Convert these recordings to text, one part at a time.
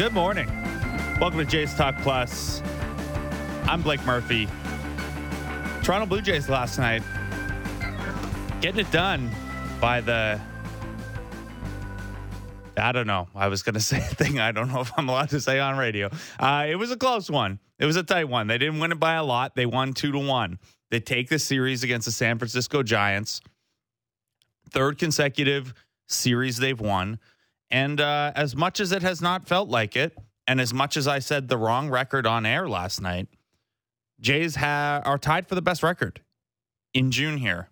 Good morning. Welcome to Jays Talk Plus. I'm Blake Murphy. Toronto Blue Jays last night getting it done by the. I don't know. I was going to say a thing I don't know if I'm allowed to say on radio. Uh, it was a close one. It was a tight one. They didn't win it by a lot. They won two to one. They take the series against the San Francisco Giants. Third consecutive series they've won. And uh, as much as it has not felt like it, and as much as I said the wrong record on air last night, Jays ha- are tied for the best record in June here.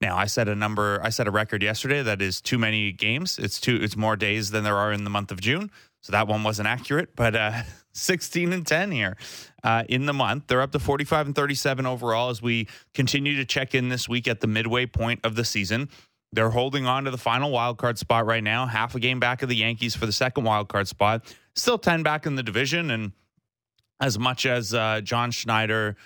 Now, I said a number, I set a record yesterday that is too many games. It's two, it's more days than there are in the month of June. So that one wasn't accurate, but uh, 16 and 10 here uh, in the month. They're up to 45 and 37 overall as we continue to check in this week at the midway point of the season. They're holding on to the final wild card spot right now, half a game back of the Yankees for the second wild card spot. Still 10 back in the division. And as much as uh, John Schneider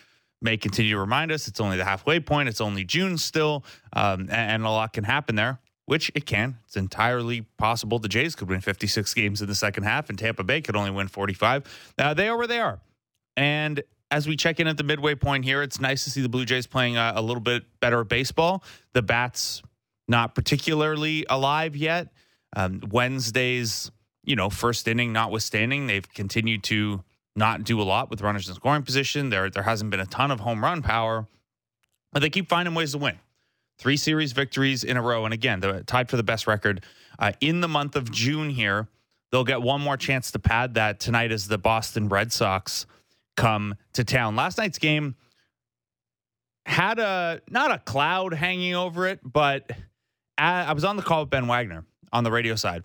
may continue to remind us, it's only the halfway point, it's only June still, um, and, and a lot can happen there which it can. It's entirely possible the Jays could win 56 games in the second half and Tampa Bay could only win 45. Uh, they are where they are. And as we check in at the midway point here, it's nice to see the Blue Jays playing a, a little bit better baseball. The bats not particularly alive yet. Um, Wednesday's, you know, first inning notwithstanding, they've continued to not do a lot with runners in scoring position. There, there hasn't been a ton of home run power, but they keep finding ways to win. Three series victories in a row, and again, they're tied for the best record uh, in the month of June. Here, they'll get one more chance to pad that tonight as the Boston Red Sox come to town. Last night's game had a not a cloud hanging over it, but I was on the call with Ben Wagner on the radio side.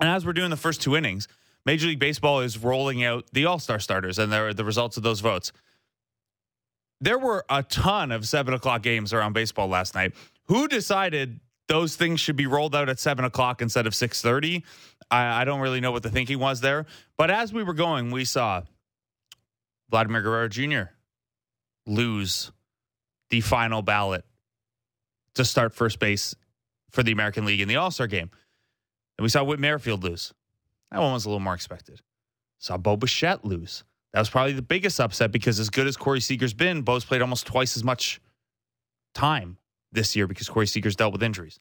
And as we're doing the first two innings, Major League Baseball is rolling out the All Star starters and the results of those votes. There were a ton of seven o'clock games around baseball last night. Who decided those things should be rolled out at seven o'clock instead of six thirty? I, I don't really know what the thinking was there. But as we were going, we saw Vladimir Guerrero Jr. lose the final ballot to start first base for the American League in the All Star game. And we saw Whit Merrifield lose. That one was a little more expected. Saw Bo Bichette lose. That was probably the biggest upset because as good as Corey Seager's been, Bo's played almost twice as much time this year because Corey Seager's dealt with injuries.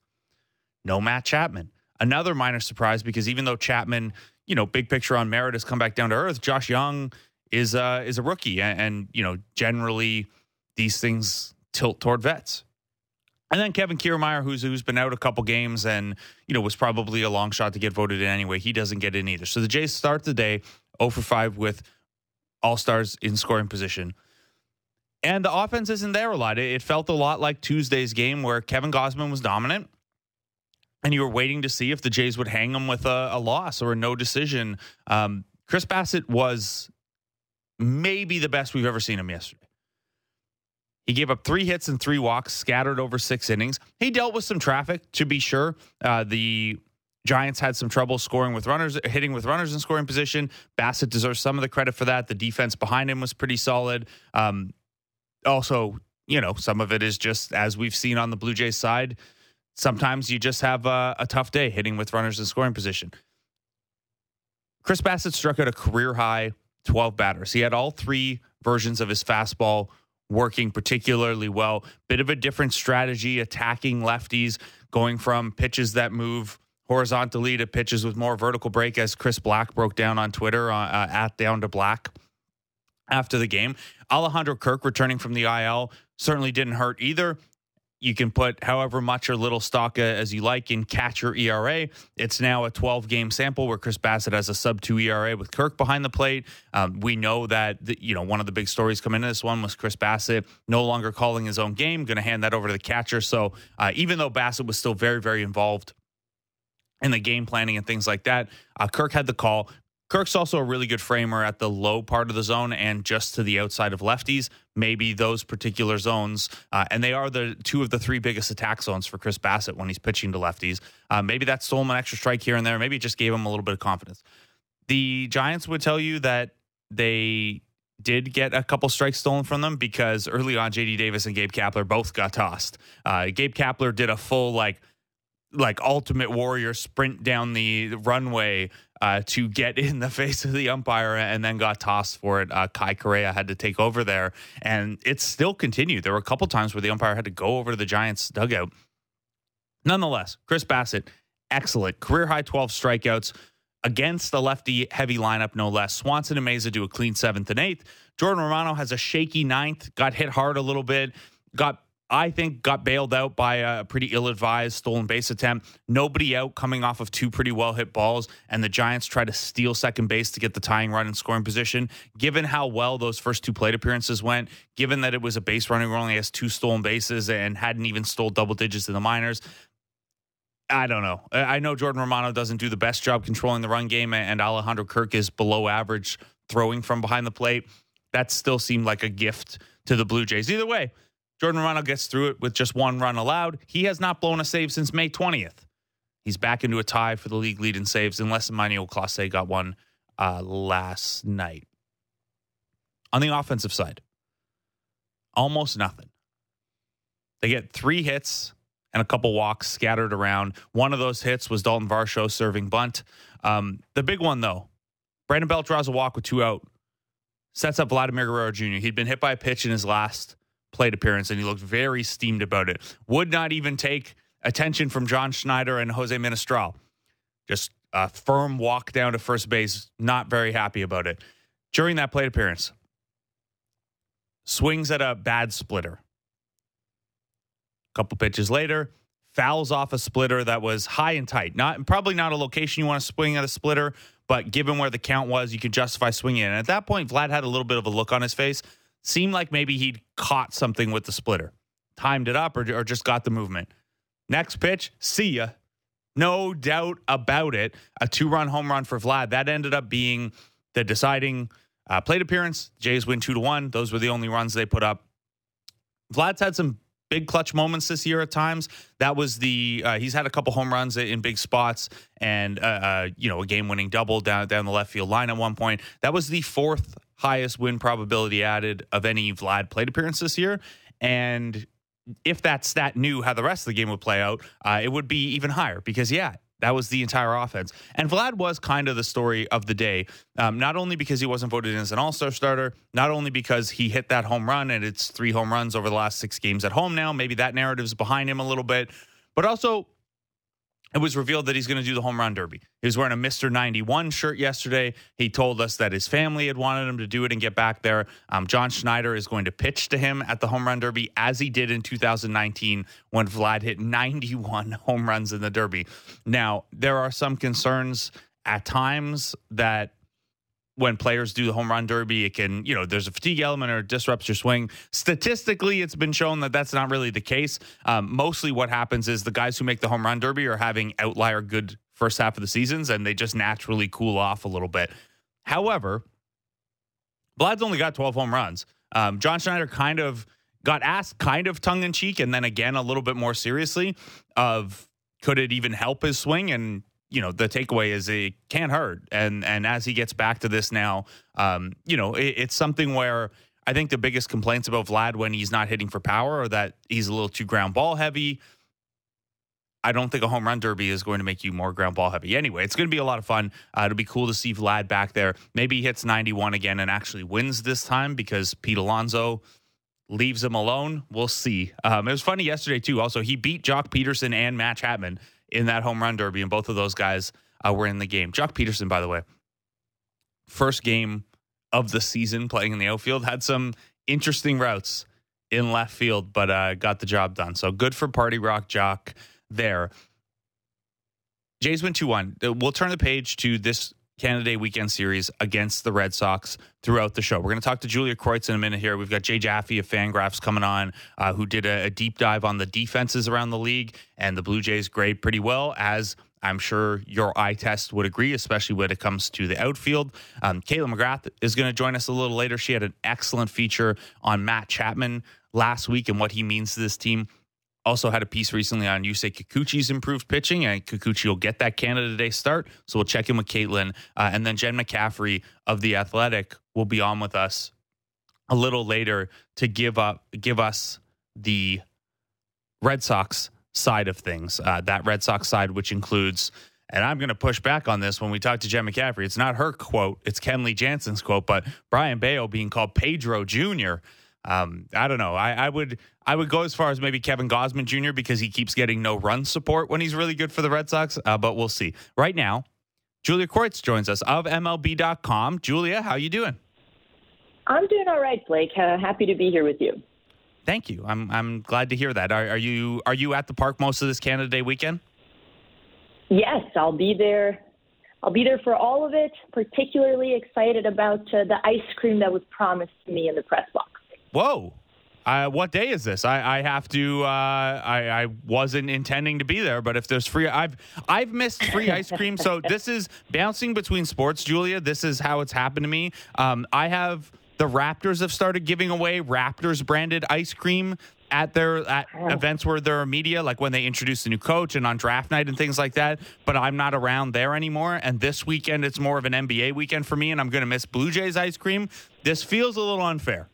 No Matt Chapman. Another minor surprise because even though Chapman, you know, big picture on merit has come back down to earth, Josh Jung is uh, is a rookie, and, and you know, generally these things tilt toward vets. And then Kevin Kiermaier, who's who's been out a couple games and you know was probably a long shot to get voted in anyway. He doesn't get in either. So the Jays start the day 0 for 5 with all stars in scoring position. And the offense isn't there a lot. It felt a lot like Tuesday's game where Kevin Gausman was dominant. And you were waiting to see if the Jays would hang him with a, a loss or a no decision. Um, Chris Bassitt was maybe the best we've ever seen him yesterday. He gave up three hits and three walks, scattered over six innings. He dealt with some traffic, to be sure. Uh, the Giants had some trouble scoring with runners, hitting with runners in scoring position. Bassitt deserves some of the credit for that. The defense behind him was pretty solid. Um, also, you know, some of it is just as we've seen on the Blue Jays side. Sometimes you just have a, a tough day hitting with runners in scoring position. Chris Bassitt struck out a career high 12 batters. He had all three versions of his fastball working particularly well. Bit of a different strategy attacking lefties, going from pitches that move horizontally to pitches with more vertical break, as Chris Black broke down on Twitter uh, uh at Down to Black after the game. Alejandro Kirk returning from the IL certainly didn't hurt either. You can put however much or little stock as you like in catcher ERA. It's now a 12 game sample where Chris Bassitt has a sub two ERA with Kirk behind the plate. Um, we know that the, you know one of the big stories coming into this one was Chris Bassitt no longer calling his own game, going to hand that over to the catcher. So uh, even though Bassitt was still very very involved in the game planning and things like that, uh, Kirk had the call. Kirk's also a really good framer at the low part of the zone and just to the outside of lefties. Maybe those particular zones, uh, and they are the two of the three biggest attack zones for Chris Bassitt when he's pitching to lefties. Uh, maybe that stole him an extra strike here and there. Maybe it just gave him a little bit of confidence. The Giants would tell you that they did get a couple strikes stolen from them because early on, JD Davis and Gabe Kapler both got tossed. Uh, Gabe Kapler did a full like like ultimate warrior sprint down the runway uh, to get in the face of the umpire and then got tossed for it. Uh, Kai Correa had to take over there, and it still continued. There were a couple times where the umpire had to go over to the Giants' dugout. Nonetheless, Chris Bassitt, excellent career high 12 strikeouts against the lefty heavy lineup, no less. Swanson and Mayza do a clean seventh and eighth. Jordan Romano has a shaky ninth, got hit hard a little bit, got I think got bailed out by a pretty ill advised stolen base attempt. Nobody out coming off of two pretty well hit balls, and the Giants try to steal second base to get the tying run in scoring position. Given how well those first two plate appearances went, given that it was a base runner who only has two stolen bases and hadn't even stole double digits in the minors, I don't know. I know Jordan Romano doesn't do the best job controlling the run game, and Alejandro Kirk is below average throwing from behind the plate. That still seemed like a gift to the Blue Jays. Either way, Jordan Romano gets through it with just one run allowed. He has not blown a save since May 20th. He's back into a tie for the league lead in saves, unless Emmanuel Clase got one uh, last night. On the offensive side, almost nothing. They get three hits and a couple walks scattered around. One of those hits was Dalton Varsho serving bunt. Um, the big one, though, Brandon Belt draws a walk with two out, sets up Vladimir Guerrero Jr. He'd been hit by a pitch in his last plate appearance, and he looked very steamed about it. Would not even take attention from John Schneider and Jose Ministral. Just a firm walk down to first base, not very happy about it. During that plate appearance, swings at a bad splitter A couple pitches later, fouls off a splitter that was high and tight. Not probably not a location you want to swing at a splitter, but given where the count was, you could justify swinging. And at that point, Vlad had a little bit of a look on his face. Seemed like maybe he'd caught something with the splitter, timed it up, or, or just got the movement. Next pitch, see ya. No doubt about it. A two run home run for Vlad. That ended up being the deciding uh, plate appearance. Jays win two to one. Those were the only runs they put up. Vlad's had some big clutch moments this year at times. That was the uh, he's had a couple home runs in big spots and uh, uh, you know a game winning double down down the left field line at one point. That was the fourth highest win probability added of any Vlad plate appearance this year, and if that stat knew how the rest of the game would play out, uh, it would be even higher because yeah, that was the entire offense. And Vlad was kind of the story of the day, um, not only because he wasn't voted in as an all star starter, not only because he hit that home run and it's three home runs over the last six games at home now. Maybe that narrative's behind him a little bit, but also it was revealed that he's going to do the home run derby. He was wearing a Mr. 91 shirt yesterday. He told us that his family had wanted him to do it and get back there. Um, John Schneider is going to pitch to him at the home run derby as he did in 2019 when Vlad hit 91 home runs in the derby. Now, there are some concerns at times that when players do the home run derby, it can, you know, there's a fatigue element or it disrupts your swing. Statistically, it's been shown that that's not really the case. Um, mostly what happens is the guys who make the home run derby are having outlier good first half of the seasons and they just naturally cool off a little bit. However, Vlad's only got 12 home runs. Um, John Schneider kind of got asked kind of tongue in cheek and then again a little bit more seriously of could it even help his swing? And you know the takeaway is it can't hurt. And and as he gets back to this now um you know it, it's something where i think the biggest complaints about vlad when he's not hitting for power are that he's a little too ground ball heavy. I don't think a home run derby is going to make you more ground ball heavy. Anyway it's going to be a lot of fun. Uh, it'll be cool to see vlad back there. Maybe he hits 91 again and actually wins this time because pete alonso leaves him alone. We'll see. Um, it was funny yesterday too. Also he beat Joc Pederson and matt chapman in that home run derby, and both of those guys uh, were in the game. Joc Pederson, by the way, first game of the season playing in the outfield, had some interesting routes in left field, but uh, got the job done. So good for Party Rock Jock there. Jays win 2 1. Uh, we'll turn the page to this Canada Weekend Series against the Red Sox throughout the show. We're going to talk to Julia Kreuz in a minute here. We've got Jay Jaffe of Fangraphs coming on, uh, who did a, a, deep dive on the defenses around the league, and the Blue Jays grade pretty well, as I'm sure your eye test would agree, especially when it comes to the outfield. Um, Kaitlyn McGrath is going to join us a little later. She had an excellent feature on Matt Chapman last week and what he means to this team also had a piece recently on Yusei Kikuchi's improved pitching, and Kikuchi will get that Canada Day start. So we'll check in with Kaitlyn. Uh, and then Jen McCaffrey of The Athletic will be on with us a little later to give up give us the Red Sox side of things. Uh, that Red Sox side, which includes and I'm going to push back on this when we talk to Jen McCaffrey. It's not her quote, it's Kenley Jansen's quote, but Brayan Bello being called Pedro Jr. Um, I don't know. I, I, would I would go as far as maybe Kevin Gausman Jr. because he keeps getting no run support when he's really good for the Red Sox. Uh, but we'll see. Right now, Julia Kreuz joins us of MLB.com. Julia, how you doing? I'm doing all right, Blake. Uh, happy to be here with you. Thank you. I'm I'm glad to hear that. Are, are you are you at the park most of this Canada Day weekend? Yes, I'll be there. I'll be there for all of it. Particularly excited about uh, the ice cream that was promised to me in the press box. Whoa! Uh, what day is this? I, I have to. Uh, I, I wasn't intending to be there, but if there's free, I've I've missed free ice cream. so this is bouncing between sports, Julia. This is how it's happened to me. Um, I have the Raptors have started giving away Raptors branded ice cream at their at oh. events where there are media, like when they introduce a new coach and on draft night and things like that. But I'm not around there anymore. And this weekend, it's more of an NBA weekend for me, and I'm going to miss Blue Jays ice cream. This feels a little unfair.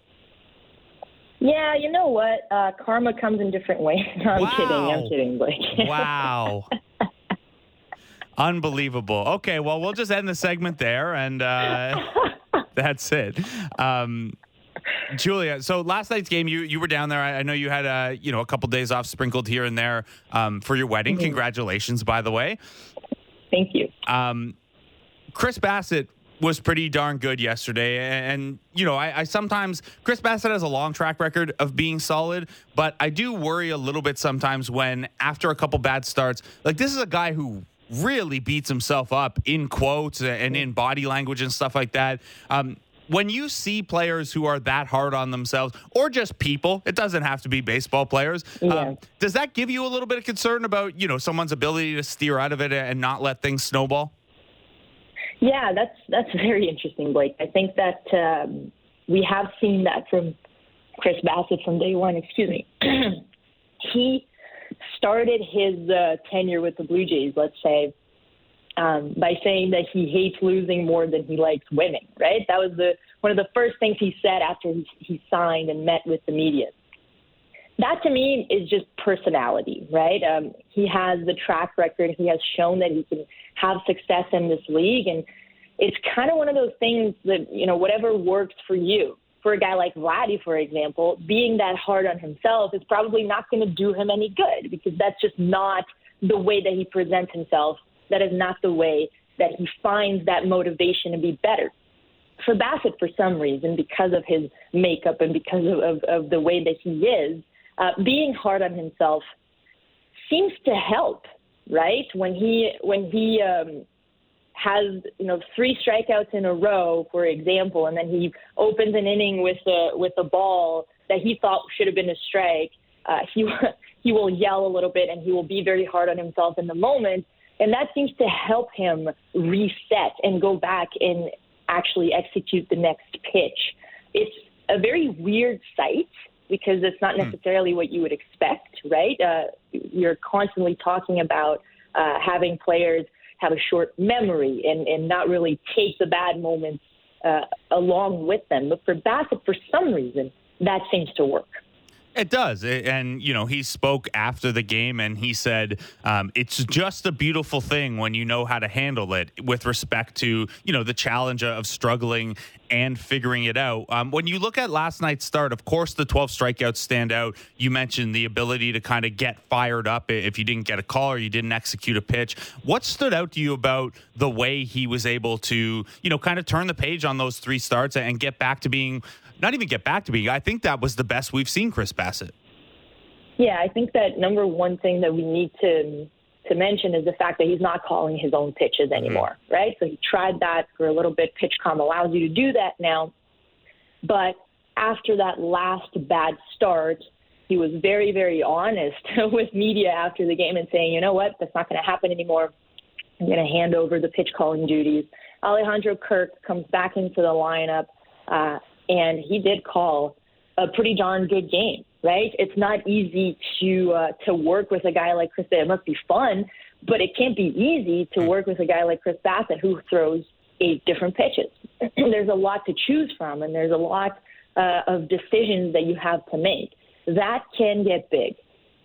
Yeah, you know what? Uh, karma comes in different ways. No, I'm wow. kidding. I'm kidding, Blake. wow. Unbelievable. Okay, well, we'll just end the segment there, and uh, that's it. Um, Julia, so last night's game, you you were down there. I, I know you had a you know a couple days off sprinkled here and there um, for your wedding. Mm-hmm. Congratulations, by the way. Thank you. Um, Chris Bassitt was pretty darn good yesterday, and, you know I, I, sometimes Chris Bassitt has a long track record of being solid, but I do worry a little bit sometimes when after a couple bad starts, like this is a guy who really beats himself up in quotes and in body language and stuff like that. Um, when you see players who are that hard on themselves, or just people, it doesn't have to be baseball players. Yeah. Um, does that give you a little bit of concern about you know someone's ability to steer out of it and not let things snowball? Yeah, that's that's very interesting, Blake. I think that um, we have seen that from Chris Bassitt from day one. Excuse me. he started his uh, tenure with the Blue Jays, let's say, um, by saying that he hates losing more than he likes winning. Right? That was the one of the first things he said after he, he signed and met with the media. That to me is just personality, right? Um, he has the track record. He has shown that he can have success in this league, and it's kind of one of those things that you know whatever works for you for a guy like Vladdy, for example, being that hard on himself is probably not going to do him any good because that's just not the way that he presents himself. That is not the way that he finds that motivation to be better. For Bassitt, for some reason, because of his makeup and because of, of, of the way that he is, uh, being hard on himself seems to help, right? When he when he um, has you know three strikeouts in a row, for example, and then he opens an inning with a with a ball that he thought should have been a strike, uh, he he will yell a little bit and he will be very hard on himself in the moment, and that seems to help him reset and go back and actually execute the next pitch. It's a very weird sight because it's not hmm. necessarily what you would expect, right? Uh, you're constantly talking about uh, having players have a short memory and, and not really take the bad moments uh, along with them. But for Bassitt, for some reason, that seems to work. It does. And, you know, he spoke after the game and he said, um, it's just a beautiful thing when you know how to handle it with respect to, you know, the challenge of struggling and figuring it out. Um, when you look at last night's start, of course, the 12 strikeouts stand out. You mentioned the ability to kind of get fired up if you didn't get a call or you didn't execute a pitch. What stood out to you about the way he was able to, you know, kind of turn the page on those three starts and get back to being not even get back to me. I think that was the best we've seen Chris Bassitt. Yeah, I think that number one thing that we need to to mention is the fact that he's not calling his own pitches mm-hmm. anymore, mm-hmm. right? So he tried that for a little bit. PitchCom allows you to do that now, but after that last bad start, he was very, very honest with media after the game and saying, you know what, that's not going to happen anymore. I'm going to hand over the pitch calling duties. Alejandro Kirk comes back into the lineup. Uh, and he did call a pretty darn good game. Right? It's not easy to uh, to work with a guy like Chris. It must be fun, but it can't be easy to work with a guy like Chris Bassitt who throws eight different pitches. there's a lot to choose from, and there's a lot uh, of decisions that you have to make. That can get big,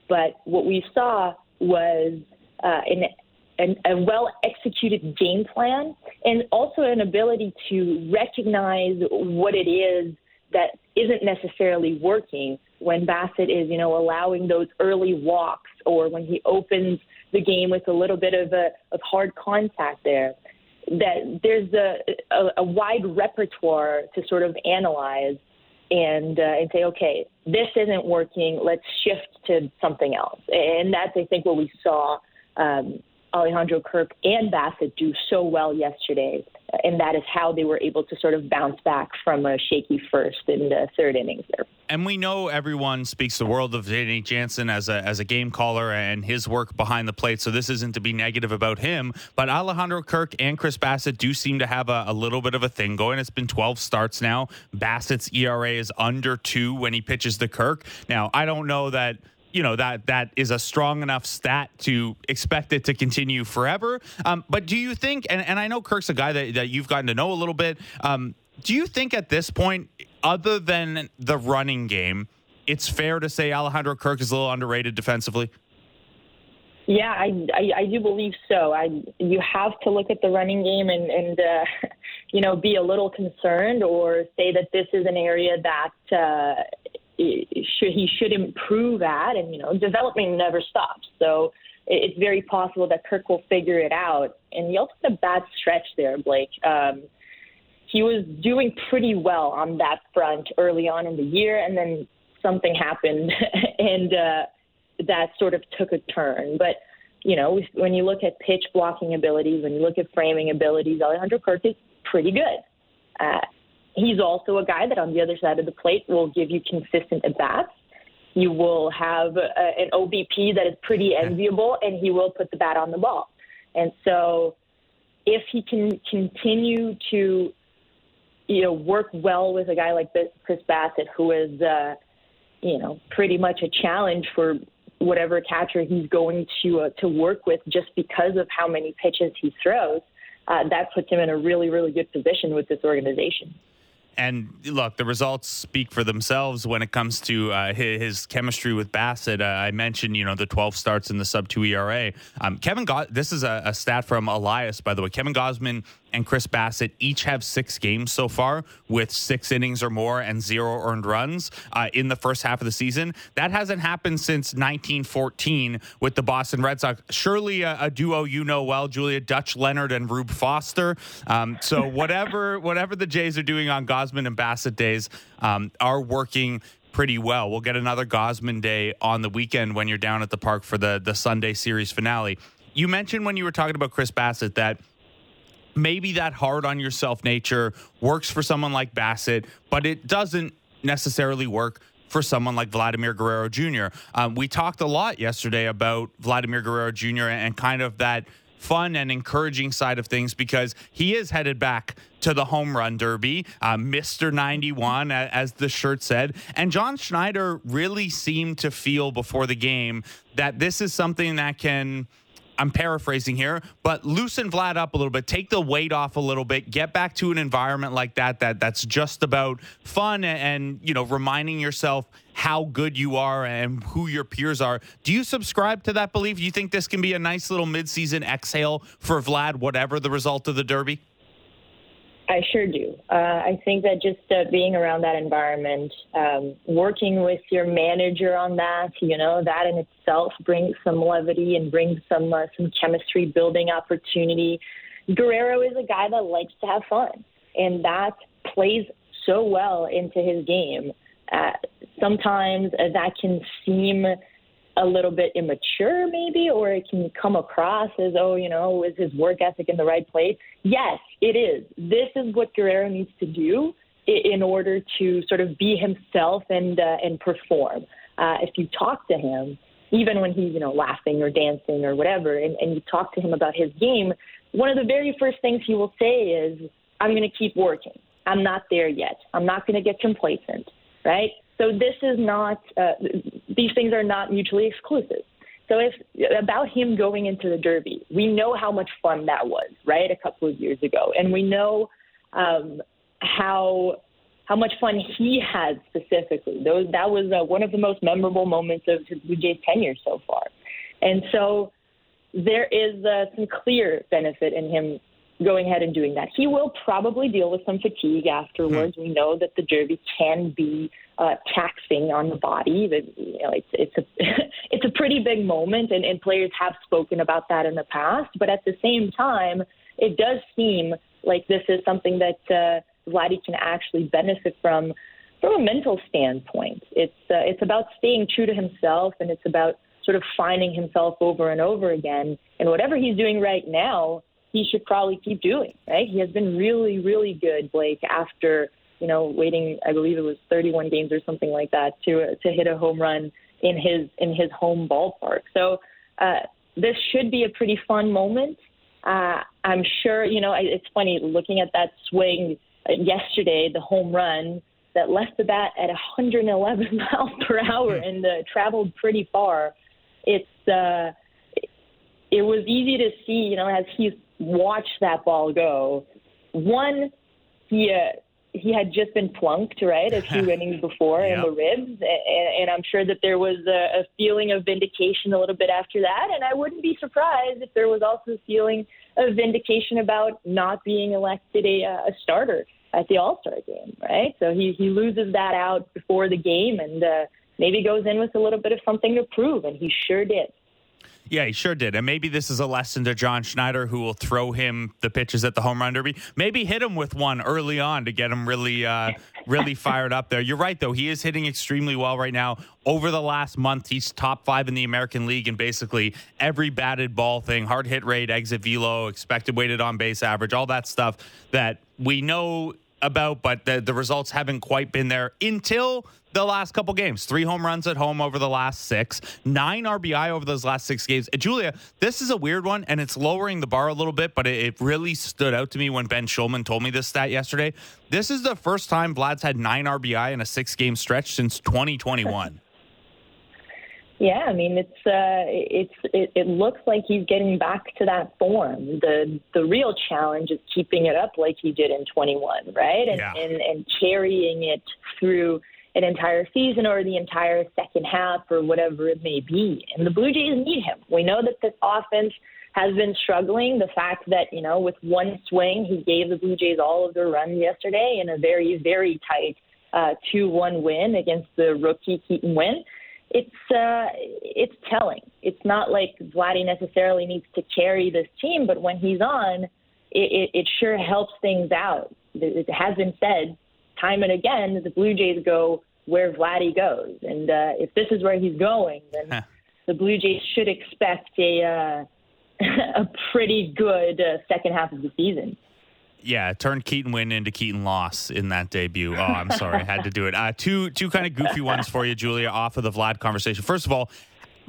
but what we saw was uh, an an, a well executed game plan and also an ability to recognize what it is that isn't necessarily working when Bassitt is, you know, allowing those early walks or when he opens the game with a little bit of a of hard contact there. That there's a, a, a wide repertoire to sort of analyze and uh, and say, okay, this isn't working. Let's shift to something else. And that's I think what we saw um, Alejandro Kirk and Bassitt do so well yesterday, and that is how they were able to sort of bounce back from a shaky first and third innings there. And we know everyone speaks the world of Danny Jansen as a as a game caller and his work behind the plate. So this isn't to be negative about him, but Alejandro Kirk and Chris Bassitt do seem to have a, a little bit of a thing going. It's been 12 starts now. Bassitt's ERA is under two when he pitches the Kirk. Now I don't know that you know that that is a strong enough stat to expect it to continue forever. Um, but do you think? And, and I know Kirk's a guy that, that you've gotten to know a little bit. Um, do you think at this point, other than the running game, it's fair to say Alejandro Kirk is a little underrated defensively? Yeah, I, I, I do believe so. I you have to look at the running game and and uh, you know be a little concerned or say that this is an area that uh, should he should improve at, and you know, development never stops. So it's very possible that Kirk will figure it out. And he also had a bad stretch there, Blake. Um, he was doing pretty well on that front early on in the year, and then something happened, and uh, that sort of took a turn. But you know, when you look at pitch blocking abilities, when you look at framing abilities, Alejandro Kirk is pretty good. Uh, he's also a guy that on the other side of the plate will give you consistent at bats. You will have a, an OBP that is pretty enviable, and he will put the bat on the ball. And so, if he can continue to, you know, work well with a guy like Chris Bassitt, who is, uh, you know, pretty much a challenge for whatever catcher he's going to uh, to work with, just because of how many pitches he throws, uh, that puts him in a really, really good position with this organization and look, the results speak for themselves when it comes to uh, his, his, chemistry with Bassitt. Uh, I mentioned, you know, the 12 starts in the sub two ERA. Um, Kevin, Go- this is a, a, stat from Elias, by the way. Kevin Gausman and Chris Bassitt each have six games so far with six innings or more and zero earned runs uh, in the first half of the season. That hasn't happened since 1914 with the Boston Red Sox. Surely a, a duo you know well, Julia Dutch Leonard and Rube Foster. Um, so whatever whatever the Jays are doing on Gausman and Bassitt days um, are working pretty well. We'll get another Gausman day on the weekend when you're down at the park for the the Sunday series finale. You mentioned when you were talking about Chris Bassitt that maybe that hard on yourself nature works for someone like Bassitt, but it doesn't necessarily work for someone like Vladimir Guerrero Jr. Um, we talked a lot yesterday about Vladimir Guerrero Jr. and kind of that fun and encouraging side of things because he is headed back to the home run derby, uh, Mr. 91, as the shirt said. And John Schneider really seemed to feel before the game that this is something that can I'm paraphrasing here, but loosen Vlad up a little bit, take the weight off a little bit, get back to an environment like that that that's just about fun and, you know reminding yourself how good you are and who your peers are. Do you subscribe to that belief? Do you think this can be a nice little midseason exhale for Vlad, whatever the result of the Derby? I sure do. Uh, I think that just uh, being around that environment, um, working with your manager on that, you know, that in itself brings some levity and brings some uh, some chemistry building opportunity. Guerrero is a guy that likes to have fun, and that plays so well into his game. Uh, sometimes that can seem a little bit immature, maybe, or it can come across as, oh, you know, is his work ethic in the right place? Yes, it is. This is what Guerrero needs to do in order to sort of be himself and uh, and perform. Uh, if you talk to him, even when he's you know laughing or dancing or whatever, and, and you talk to him about his game, one of the very first things he will say is, "I'm going to keep working. I'm not there yet. I'm not going to get complacent." Right? So this is not; uh, these things are not mutually exclusive. So if about him going into the Derby, we know how much fun that was, right? A couple of years ago, and we know um, how how much fun he had specifically. Those that was uh, one of the most memorable moments of his Blue Jays tenure so far. And so there is uh, some clear benefit in him going ahead and doing that. He will probably deal with some fatigue afterwards. Mm-hmm. We know that the Derby can be uh, taxing on the body. That you know, it's it's a it's a pretty big moment, and, and players have spoken about that in the past. But at the same time, it does seem like this is something that uh, Vladdy can actually benefit from from a mental standpoint. It's uh, it's about staying true to himself, and it's about sort of finding himself over and over again. And whatever he's doing right now, he should probably keep doing. Right? He has been really, really good, Blake. After you know waiting, I believe it was 31 games or something like that to to hit a home run in his in his home ballpark. So uh, this should be a pretty fun moment. Uh, I'm sure you know it's funny looking at that swing yesterday, the home run that left the bat at 111 miles per hour hmm. and uh, traveled pretty far. It's uh, it was easy to see, you know, as he watched that ball go. One, he uh, he had just been plunked right a few innings before yep. in the ribs, and, and I'm sure that there was a, a feeling of vindication a little bit after that. And I wouldn't be surprised if there was also a feeling of vindication about not being elected a, a starter at the All Star game, right? So he he loses that out before the game, and uh, maybe goes in with a little bit of something to prove, and he sure did. Yeah, he sure did. And maybe this is a lesson to John Schneider, who will throw him the pitches at the home run derby. Maybe hit him with one early on to get him really, uh, really fired up there. You're right, though. He is hitting extremely well right now. Over the last month, he's top five in the American League in basically every batted ball thing hard hit rate, exit velo, expected weighted on base average, all that stuff that we know about, but the, the results haven't quite been there until the last couple games. Three home runs at home over the last six, nine RBI over those last six games. And Julia, this is a weird one, and it's lowering the bar a little bit, but it, it really stood out to me when Ben Shulman told me this stat yesterday. This is the first time Vlad's had nine RBI in a six game stretch since 2021. Yeah, I mean it's uh, it's it, it looks like he's getting back to that form. The the real challenge is keeping it up like he did in 21, right? And yeah. and, and carrying it through an entire season or the entire second half or whatever it may be. And the Blue Jays need him. We know that this offense has been struggling. The fact that, you know, with one swing, he gave the Blue Jays all of their runs yesterday in a very, very tight uh, 2 1 win against the rookie Keaton Winn it's uh, it's telling. It's not like Vladdy necessarily needs to carry this team, but when he's on, it, it, it sure helps things out. It has been said time and again the Blue Jays go where Vladdy goes, and uh, if this is where he's going, then huh. the Blue Jays should expect a uh, a pretty good uh, second half of the season. Yeah, turned Keaton win into Keaton loss in that debut. Oh, I'm sorry, I had to do it. Uh, two two kind of goofy ones for you, Julia, off of the Vlad conversation. First of all,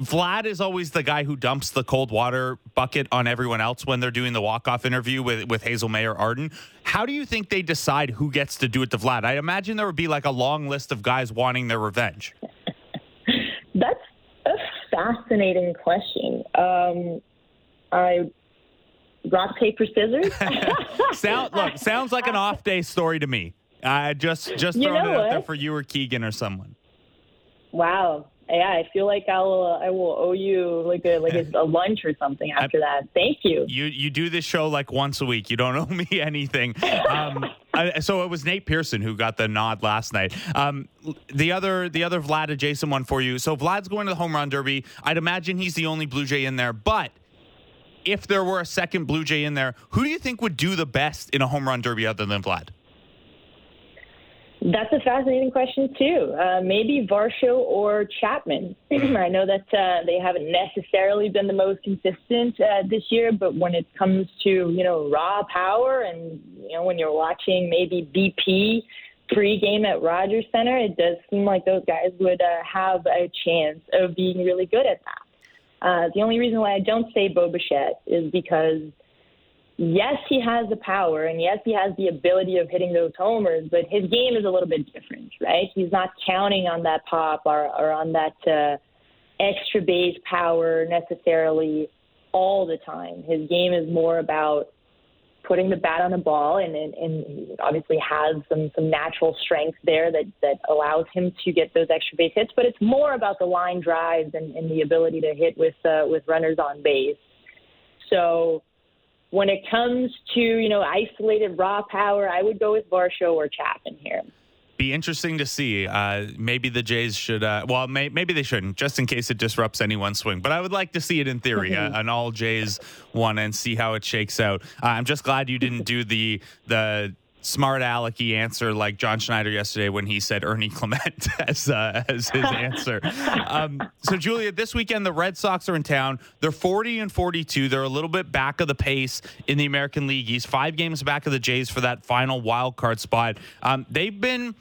Vlad is always the guy who dumps the cold water bucket on everyone else when they're doing the walk off interview with with Hazel Mae or Arden. How do you think they decide who gets to do it to Vlad? I imagine there would be like a long list of guys wanting their revenge. That's a fascinating question. Um, I rock paper scissors. Sound look sounds like an off day story to me. I uh, just just throwing it out there for you or Keegan or someone. Wow. Yeah, I feel like I'll uh, I will owe you like a like a, a lunch or something after I, that. Thank you. You you do this show like once a week. You don't owe me anything. Um, I, so it was Nate Pearson who got the nod last night. Um, the other the other Vlad adjacent one for you. So Vlad's going to the home run derby. I'd imagine he's the only Blue Jay in there, but if there were a second Blue Jay in there, who do you think would do the best in a home run derby other than Vlad? That's a fascinating question too. Uh, maybe Varsho or Chapman. I know that uh, they haven't necessarily been the most consistent uh, this year, but when it comes to you know raw power and you know when you're watching maybe BP pre-game at Rogers Center, it does seem like those guys would uh, have a chance of being really good at that. Uh, the only reason why I don't say Bo is because yes, he has the power and yes, he has the ability of hitting those homers, but his game is a little bit different, right? He's not counting on that pop or, or on that uh, extra base power necessarily all the time. His game is more about putting the bat on the ball, and, and, and obviously has some some natural strength there that that allows him to get those extra base hits. But it's more about the line drives and, and the ability to hit with uh, with runners on base. So when it comes to, you know, isolated raw power, I would go with Varsho or Chapman here. Be interesting to see. Uh, maybe the Jays should. Uh, well, may, maybe they shouldn't, just in case it disrupts anyone's swing. But I would like to see it in theory, uh, an all Jays one, and see how it shakes out. Uh, I'm just glad you didn't do the the smart alecky answer like John Schneider yesterday when he said Ernie Clement as uh, as his answer. Um, so Julia, this weekend the Red Sox are in town. They're 40 and 42. They're a little bit back of the pace in the American League East. Five games back of the Jays for that final wild card spot. Um, they've been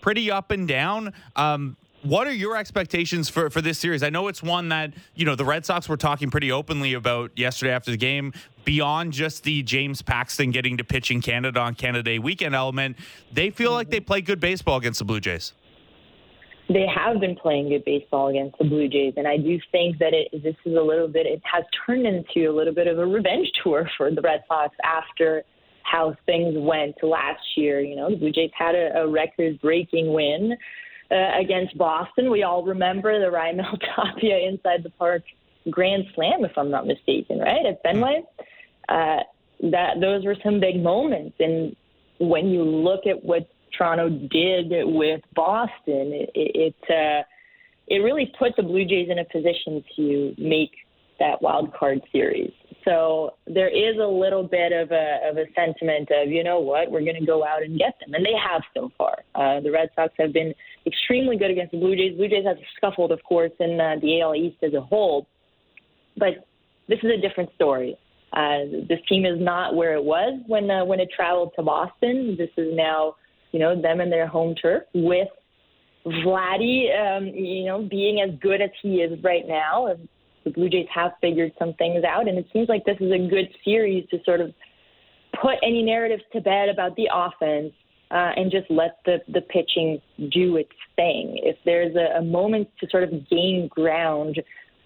pretty up and down. Um, what are your expectations for, for this series? I know it's one that, you know, the Red Sox were talking pretty openly about yesterday after the game. Beyond just the James Paxton getting to pitch in Canada on Canada Day weekend element, they feel like they play good baseball against the Blue Jays. They have been playing good baseball against the Blue Jays, and I do think that it this is a little bit. It has turned into a little bit of a revenge tour for the Red Sox after how things went last year. You know, the Blue Jays had a, a record-breaking win uh, against Boston. We all remember the Raimel Tapia inside the park grand slam, if I'm not mistaken, right at Fenway. Uh, that those were some big moments, and when you look at what Toronto did with Boston, it it, uh, it really put the Blue Jays in a position to make that wild card series. So there is a little bit of a of a sentiment of you know what we're going to go out and get them, and they have so far. Uh, the Red Sox have been extremely good against the Blue Jays. Blue Jays have scuffled, of course, in uh, the AL East as a whole, but this is a different story. Uh, this team is not where it was when uh, when it traveled to Boston. This is now you know them and their home turf with Vladdy, um, you know, being as good as he is right now the Blue Jays have figured some things out, and it seems like this is a good series to sort of put any narratives to bed about the offense uh, and just let the, the pitching do its thing. If there's a, a moment to sort of gain ground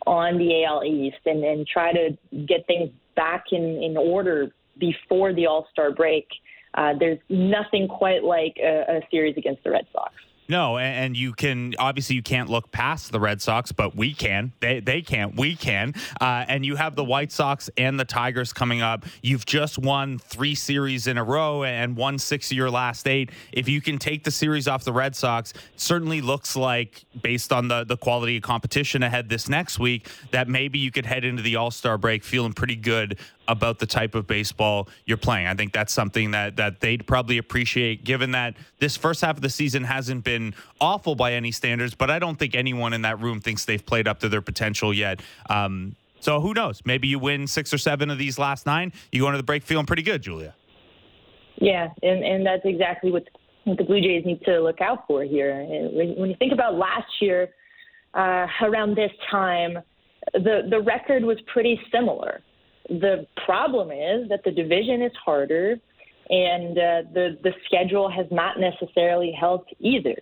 on the AL East and, and try to get things back in, in order before the All Star break, uh, there's nothing quite like a, a series against the Red Sox. No, and you can obviously you can't look past the Red Sox, but we can. They they can't. We can. Uh, and you have the White Sox and the Tigers coming up. You've just won three series in a row and won six of your last eight. If you can take the series off the Red Sox, certainly looks like based on the the quality of competition ahead this next week that maybe you could head into the All Star break feeling pretty good about the type of baseball you're playing. I think that's something that that they'd probably appreciate, given that this first half of the season hasn't been awful by any standards. But I don't think anyone in that room thinks they've played up to their potential yet. Um, so who knows? Maybe you win six or seven of these last nine. You go into the break feeling pretty good, Julia. Yeah, and and that's exactly what the Blue Jays need to look out for here. When, you think about last year, uh, around this time, the the record was pretty similar. The problem is that the division is harder, and uh, the the schedule has not necessarily helped either.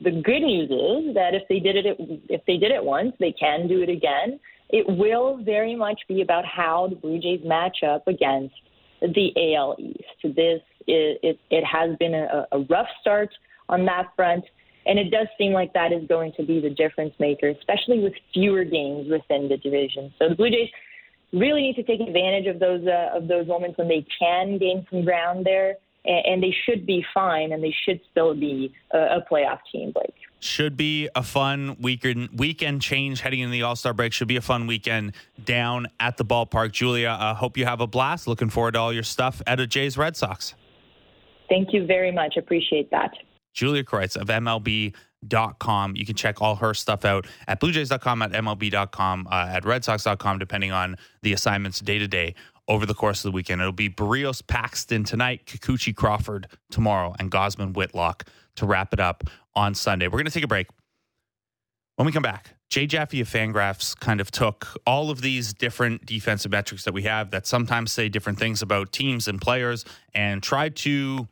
The good news is that if they did it if they did it once, they can do it again. It will very much be about how the Blue Jays match up against the AL East. This is, it, it has been a, a rough start on that front. And it does seem like that is going to be the difference maker, especially with fewer games within the division. So the Blue Jays really need to take advantage of those uh, of those moments when they can gain some ground there, and, and they should be fine, and they should still be a, a playoff team, Blake. Should be a fun weekend weekend change heading into the All Star break. Should be a fun weekend down at the ballpark. Julia, I uh, hope you have a blast. Looking forward to all your stuff at a Jays Red Sox. Thank you very much. Appreciate that. Julia Kreuz of MLB com. You can check all her stuff out at bluejays.com, at MLB.com, uh, at redsox.com, depending on the assignments day to day over the course of the weekend. It'll be Berrios Paxton tonight, Kikuchi Crawford tomorrow, and Gausman Whitlock to wrap it up on Sunday. We're going to take a break. When we come back, Jay Jaffe of Fangraphs kind of took all of these different defensive metrics that we have that sometimes say different things about teams and players and tried to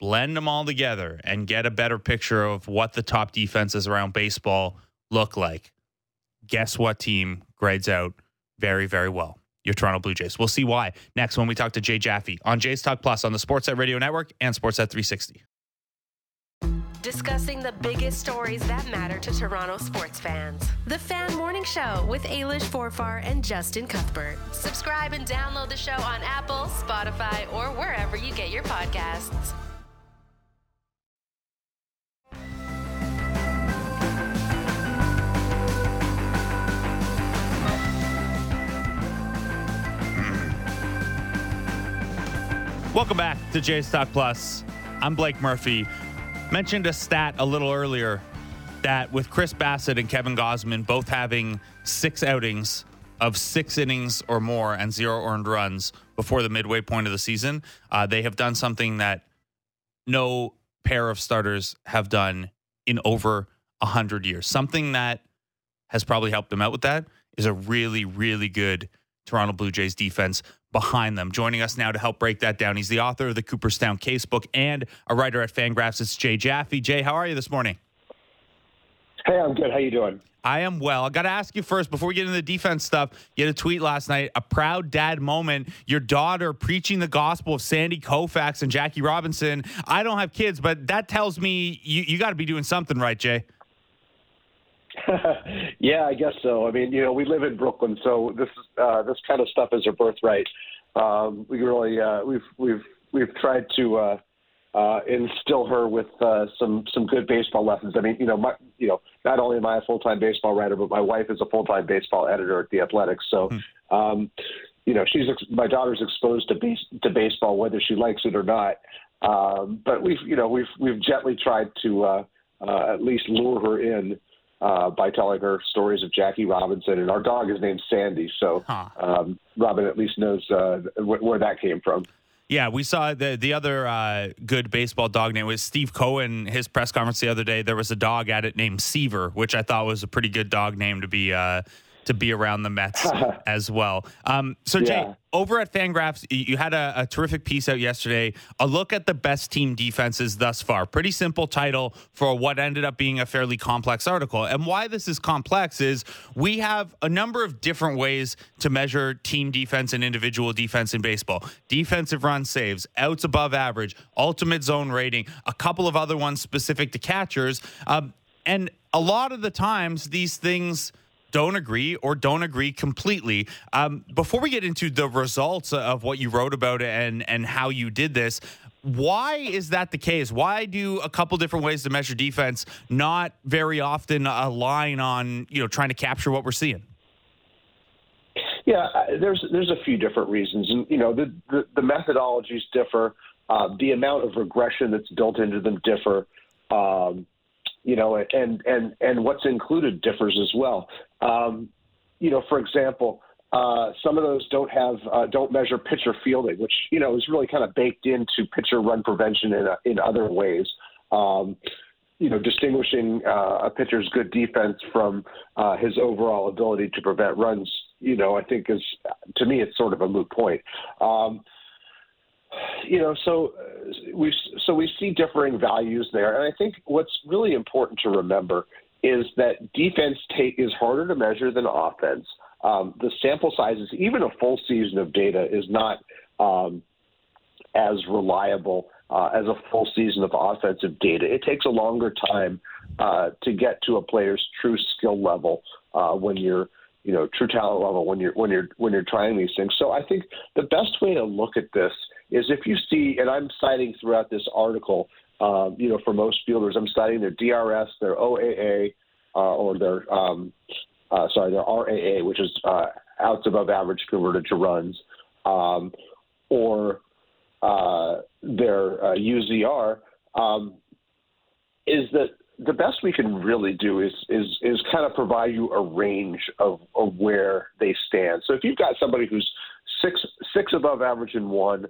blend them all together and get a better picture of what the top defenses around baseball look like. Guess what team grades out very, very well? Your Toronto Blue Jays. We'll see why next when we talk to Jay Jaffe on Jays Talk Plus on the Sportsnet Radio Network and Sportsnet 360. discussing the biggest stories that matter to Toronto sports fans. The Fan Morning Show with Ailish Forfar and Justin Cuthbert. Subscribe and download the show on Apple, Spotify, or wherever you get your podcasts. Welcome back to Jays Talk Plus. I'm Blake Murphy. Mentioned a stat a little earlier that with Chris Bassitt and Kevin Gausman both having six outings of six innings or more and zero earned runs before the midway point of the season, uh, they have done something that no pair of starters have done in over a hundred years. Something that has probably helped them out with that is a really, really good Toronto Blue Jays defense behind them. Joining us now to help break that down, he's the author of the Cooperstown Casebook and a writer at Fangraphs. It's Jay Jaffe. Jay, how are you this morning? Hey, I'm good. How you doing? I am well. I got to ask you first before we get into the defense stuff. You had a tweet last night, a proud dad moment. Your daughter preaching the gospel of Sandy Koufax and Jackie Robinson. I don't have kids, but that tells me you, you got to be doing something right, Jay. yeah, I guess so. I mean, you know, we live in Brooklyn, so this uh, this kind of stuff is our birthright. Um, we really uh, we've we've we've tried to uh, uh, instill her with uh, some some good baseball lessons. I mean, you know, my you know, not only am I a full time baseball writer, but my wife is a full time baseball editor at the Athletics. So, hmm. um, you know, she's my daughter's exposed to base, to baseball whether she likes it or not. Um, but we've you know we've we've gently tried to uh, uh, at least lure her in uh, by telling her stories of Jackie Robinson, and our dog is named Sandy, so huh. um, Robin at least knows uh, wh- where that came from. Yeah, we saw the the other uh, good baseball dog name was Steve Cohen. His press conference the other day, there was a dog at it named Seaver, which I thought was a pretty good dog name to be uh, to be around the Mets as well. Um, so, Jay, yeah. over at Fangraphs, you had a, a, terrific piece out yesterday. A look at the best team defenses thus far. Pretty simple title for what ended up being a fairly complex article. And why this is complex is we have a number of different ways to measure team defense and individual defense in baseball defensive run saves, outs above average, ultimate zone rating, a couple of other ones specific to catchers. Um, and a lot of the times, these things don't agree or don't agree completely. Um, before we get into the results of what you wrote about and and how you did this, why is that the case? Why do a couple different ways to measure defense not very often align on you know trying to capture what we're seeing? Yeah, there's there's a few different reasons, and you know the the, the methodologies differ, uh, the amount of regression that's built into them differ. Um, you know, and and and what's included differs as well. Um, you know, for example, uh, some of those don't have uh, don't measure pitcher fielding, which you know is really kind of baked into pitcher run prevention in uh, in other ways. Um, you know, distinguishing uh, a pitcher's good defense from uh, his overall ability to prevent runs. You know, I think is to me it's sort of a moot point. Um, you know, so uh, we so we see differing values there, and I think what's really important to remember is that defense take is harder to measure than offense. Um, the sample sizes, even a full season of data, is not um, as reliable uh, as a full season of offensive data. It takes a longer time uh, to get to a player's true skill level uh, when you're you know true talent level when you're when you're when you're trying these things. So I think the best way to look at this is if you see, and I'm citing throughout this article, um, you know, for most fielders, I'm citing their DRS, their OAA, uh, or their um, uh, sorry, their RAA, which is uh, outs above average converted to runs, um, or uh, their uh, UZR, um, is that the best we can really do is is is kind of provide you a range of, of where they stand. So if you've got somebody who's six six above average in one,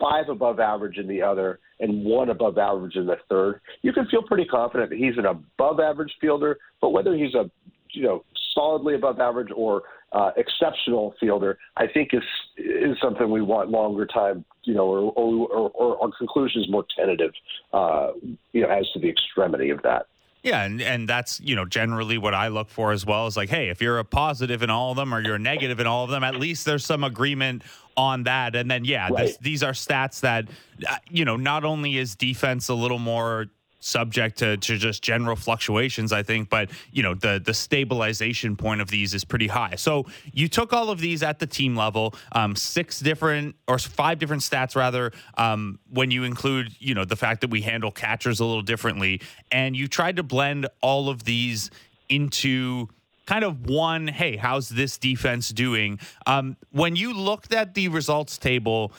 five above average in the other, and one above average in the third, you can feel pretty confident that he's an above average fielder. But whether he's a you know solidly above average or uh, exceptional fielder, I think is is something we want longer time, you know, or or, or, or our conclusion is more tentative, uh, you know, as to the extremity of that. Yeah, and, and that's you know generally what I look for as well is like, hey, if you're a positive in all of them or you're a negative in all of them, at least there's some agreement on that. And then yeah, right. this, these are stats that uh, you know not only is defense a little more subject to, to just general fluctuations, I think. But you know, the the stabilization point of these is pretty high. So you took all of these at the team level, um, six different or five different stats rather, um, when you include you know the fact that we handle catchers a little differently, and you tried to blend all of these into kind of one hey how's this defense doing um, when you looked at the results table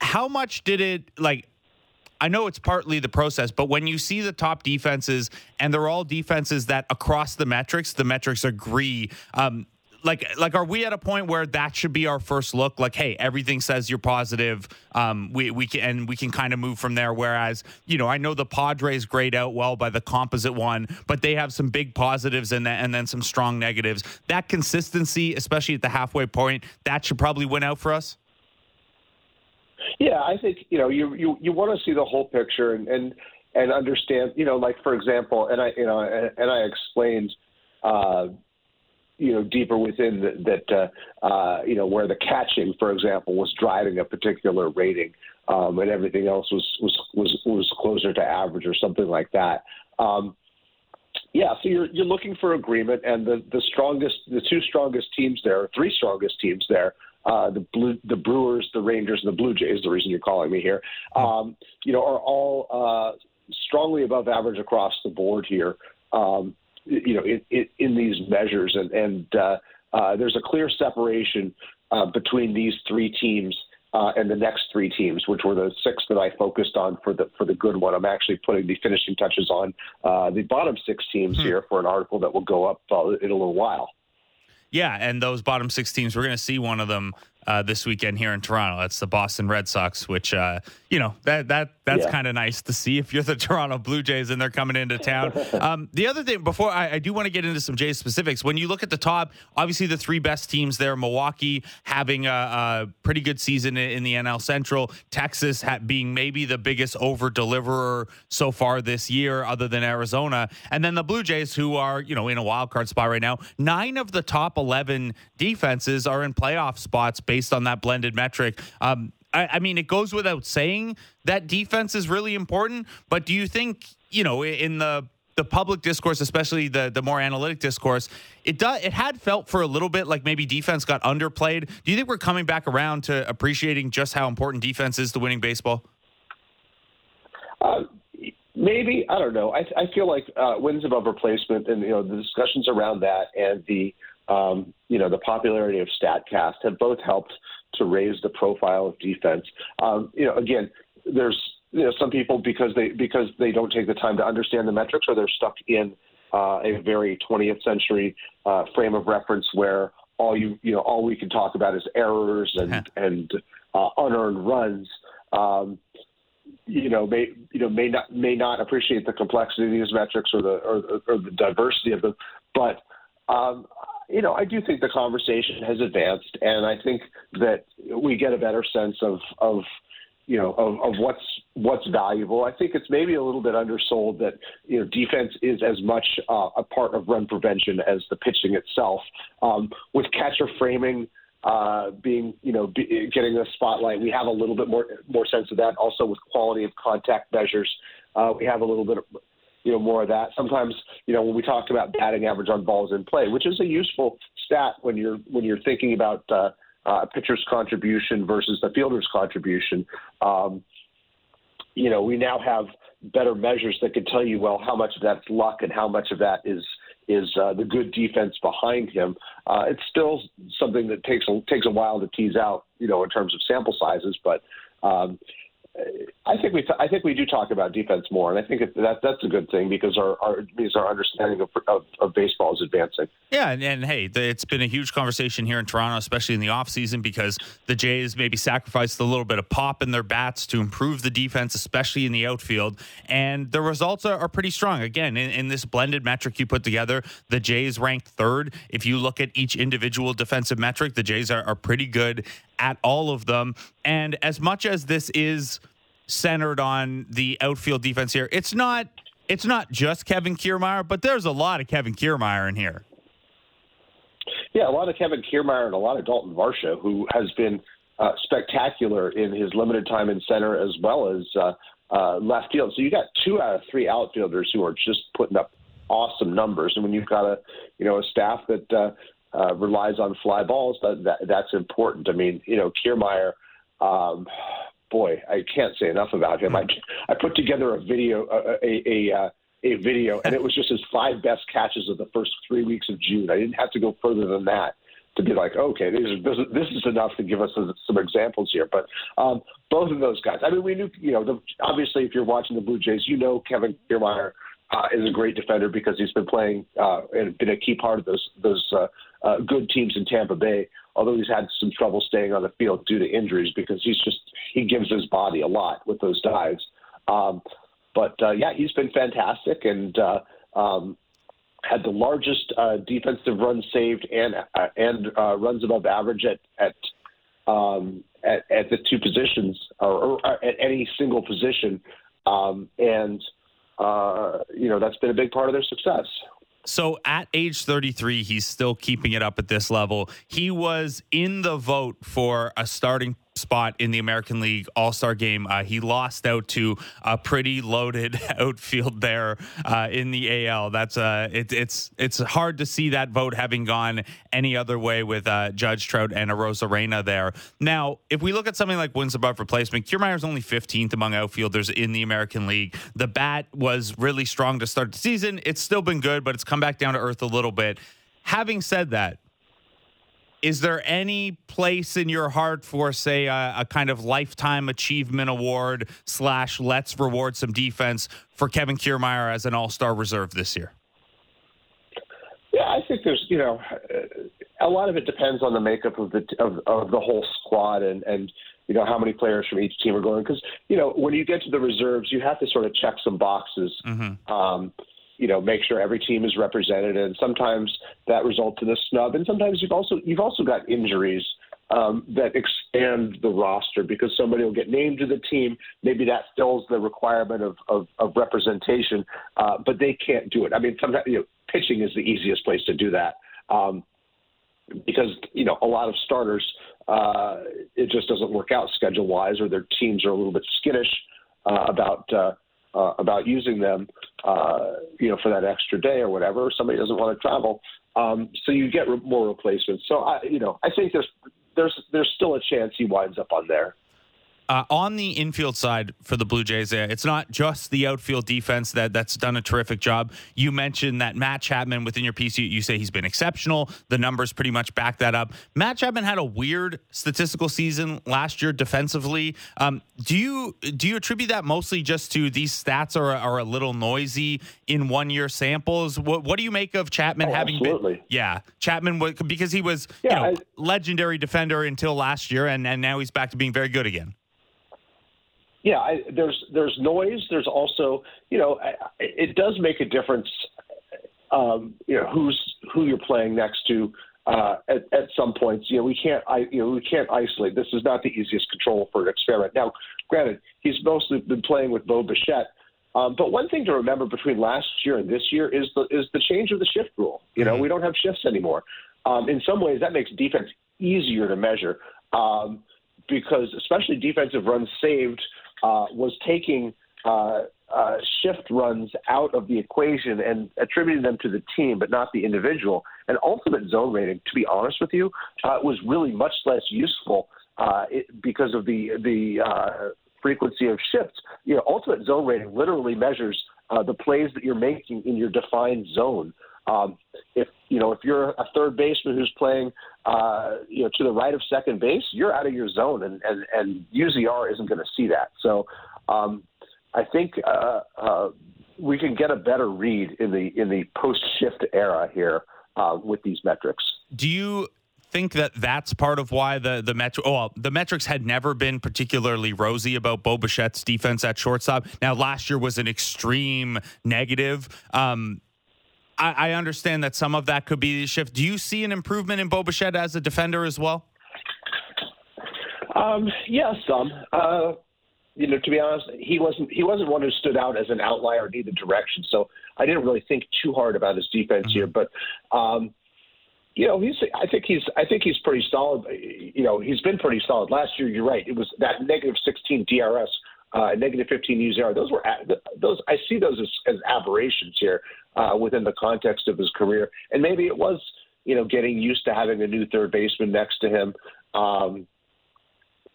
how much did it like I know it's partly the process, but when you see the top defenses and they're all defenses that across the metrics, the metrics agree. Um, like, like, are we at a point where that should be our first look? Like, hey, everything says you're positive. Um, we we can and we can kind of move from there. Whereas, you know, I know the Padres grade out well by the composite one, but they have some big positives and and then some strong negatives. That consistency, especially at the halfway point, that should probably win out for us. Yeah, I think you know you you you want to see the whole picture and and and understand you know like for example and I you know and, and I explained uh, you know deeper within the, that uh, uh, you know where the catching for example was driving a particular rating um, and everything else was was was was closer to average or something like that. Um, yeah, so you're you're looking for agreement, and the the strongest, the two strongest teams there, three strongest teams there, uh, the blue, the Brewers, the Rangers, and the Blue Jays. The reason you're calling me here, um, you know, are all uh, strongly above average across the board here. Um, you know, in, in, in, these measures, and and uh, uh, there's a clear separation uh, between these three teams. Uh, and the next three teams, which were the six that I focused on for the for the good one, I'm actually putting the finishing touches on the bottom six teams hmm. here for an article that will go up in a little while. Yeah, and those bottom six teams, we're going to see one of them uh, this weekend here in Toronto. That's the Boston Red Sox, which uh, you know that that that's yeah. kind of nice to see if you're the Toronto Blue Jays and they're coming into town. um, the other thing, before I, I do want to get into some Jays specifics, when you look at the top, obviously the three best teams there: Milwaukee having a, a pretty good season in the NL Central, Texas being maybe the biggest over deliverer so far this year, other than Arizona, and then the Blue Jays, who are you know in a wild card spot right now. Nine of the top eleven defenses are in playoff spots based based on that blended metric. Um, I, I, mean, it goes without saying that defense is really important, but do you think, you know, in the the public discourse, especially the the more analytic discourse, it does it had felt for a little bit like maybe defense got underplayed. Do you think we're coming back around to appreciating just how important defense is to winning baseball? Uh, maybe I don't know. I, I feel like uh, wins above replacement, and you know the discussions around that, and the um, you know, the popularity of StatCast have both helped to raise the profile of defense. Um, you know, again, there's you know some people because they because they don't take the time to understand the metrics or they're stuck in uh, a very 20th century uh, frame of reference where all you you know all we can talk about is errors and and uh, unearned runs. Um, you know may you know may not may not appreciate the complexity of these metrics or the or, or the diversity of them, but um, you know, I do think the conversation has advanced, and I think that we get a better sense of of you know of, of what's what's valuable. I think it's maybe a little bit undersold that you know defense is as much uh, a part of run prevention as the pitching itself. Um, with catcher framing uh, being you know be, getting the spotlight, we have a little bit more more sense of that. Also with quality of contact measures, uh, we have a little bit of you know more of that. Sometimes you know when we talk about batting average on balls in play, which is a useful stat when you're when you're thinking about uh, uh, a pitcher's contribution versus the fielder's contribution. Um, you know we now have better measures that can tell you well how much of that's luck and how much of that is is uh, the good defense behind him. Uh, it's still something that takes a, takes a while to tease out, you know, in terms of sample sizes. But um, I think we I think we do talk about defense more, and I think that that's a good thing because our, our means our understanding of, of, of, baseball is advancing. Yeah, and, and hey, it's been a huge conversation here in Toronto, especially in the offseason, because the Jays maybe sacrificed a little bit of pop in their bats to improve the defense, especially in the outfield, and the results are, are pretty strong. Again, in, in this blended metric you put together, the Jays ranked third. If you look at each individual defensive metric, the Jays are, are pretty good at all of them. And as much as this is centered on the outfield defense here. It's not it's not just Kevin Kiermaier, but there's a lot of Kevin Kiermaier in here. Yeah, a lot of Kevin Kiermaier and a lot of Dalton Varsha, who has been uh, spectacular in his limited time in center, as well as uh, uh, left field. So you got two out of three outfielders who are just putting up awesome numbers. And when you've got a you know a staff that uh, uh, relies on fly balls, that, that that's important. I mean, you know, Kiermaier. Um, boy, I can't say enough about him. I I put together a video a a, a, a video, and it was just his five best catches of the first three weeks of June. I didn't have to go further than that to be like, okay, this is, this is, this is enough to give us some examples here. But um, both of those guys, I mean, we knew, you know, the, obviously if you're watching the Blue Jays, you know Kevin Kiermaier uh, is a great defender because he's been playing uh, and been a key part of those those uh, uh, good teams in Tampa Bay. Although he's had some trouble staying on the field due to injuries because he's just he gives his body a lot with those dives. Um, but uh, yeah, he's been fantastic and uh, um, had the largest defensive runs saved and and runs above average at at um, at, at the two positions or, or, at any single position. Um, and uh, you know, that's been a big part of their success. So at age 33, he's still keeping it up at this level. He was in the vote for a starting spot in the American League All Star game. Uh, he lost out to a pretty loaded outfield there uh, in the AL. That's uh, it, it's it's hard to see that vote having gone any other way with uh, Judge Trout and Arozarena there. Now, if we look at something like wins above replacement, Kiermaier's only 15th among outfielders in the American League. The bat was really strong to start the season. It's still been good, but it's come back down to earth a little bit. Having said that, is there any place in your heart for say a, a, kind of lifetime achievement award slash let's reward some defense for kevin kiermaier as an all-star reserve this year? Yeah i think there's you know a lot of it depends on the makeup of the of, of the whole squad and and you know how many players from each team are going. Because you know when you get to the reserves you have to sort of check some boxes. Mm-hmm. um, you know make sure every team is represented and sometimes that results in a snub and sometimes you've also you've also got injuries um, that expand the roster because somebody will get named to the team. Maybe that fills the requirement of of, of representation uh, but they can't do it. I mean sometimes you know pitching is the easiest place to do that um, because you know a lot of starters uh, it just doesn't work out schedule wise or their teams are a little bit skittish uh, about uh, uh, about using them, uh, you know, for that extra day or whatever. Somebody doesn't want to travel, um, so you get re- more replacements. So I, you know, I think there's there's there's still a chance he winds up on there. Uh, on the infield side for the Blue Jays, it's not just the outfield defense that that's done a terrific job. You mentioned that Matt Chapman within your piece, you, you say he's been exceptional. The numbers pretty much back that up. Matt Chapman had a weird statistical season last year defensively. Um, do you do you attribute that mostly just to these stats are are a little noisy in one year samples? What what do you make of Chapman oh, having absolutely. been? Yeah, Chapman because he was yeah, you know I, legendary defender until last year, and and now he's back to being very good again yeah, I, there's there's noise. There's also, you know, it does make a difference, um, you know, who's who you're playing next to. Uh, at, at some points, you know, we can't, I, you know, we can't isolate. This is not the easiest control for an experiment. Now, granted, he's mostly been playing with Bo Bichette, um, but one thing to remember between last year and this year is the is the change of the shift rule. You know, mm-hmm. we don't have shifts anymore. Um, in some ways, that makes defense easier to measure um, because, especially defensive runs saved uh, was taking uh, uh, shift runs out of the equation and attributing them to the team, but not the individual. And ultimate zone rating, to be honest with you, uh, was really much less useful uh, it, because of the the uh, frequency of shifts. You know, ultimate zone rating literally measures uh, the plays that you're making in your defined zone. Um, if you know if you're a third baseman who's playing uh, you know to the right of second base, you're out of your zone, and and, and UZR isn't going to see that. So um, I think uh, uh, we can get a better read in the in the post shift era here uh, with these metrics. Do you think that that's part of why the the metro oh well, the metrics had never been particularly rosy about Bo Bichette's defense at shortstop. Now last year was an extreme negative. Um, I, I, understand that some of that could be the shift. Do you see an improvement in Bo Bichette as a defender as well? Um, yeah, some. Uh, you know, to be honest, he wasn't he wasn't one who stood out as an outlier in either direction. So I didn't really think too hard about his defense mm-hmm. here. But um, you know, he's I think he's I think he's pretty solid. You know, he's been pretty solid. Last year, you're right. It was that negative 16 DRS uh, negative 15 UZR. Those were those. I see those as, as aberrations here uh, within the context of his career, and maybe it was you know getting used to having a new third baseman next to him. Um,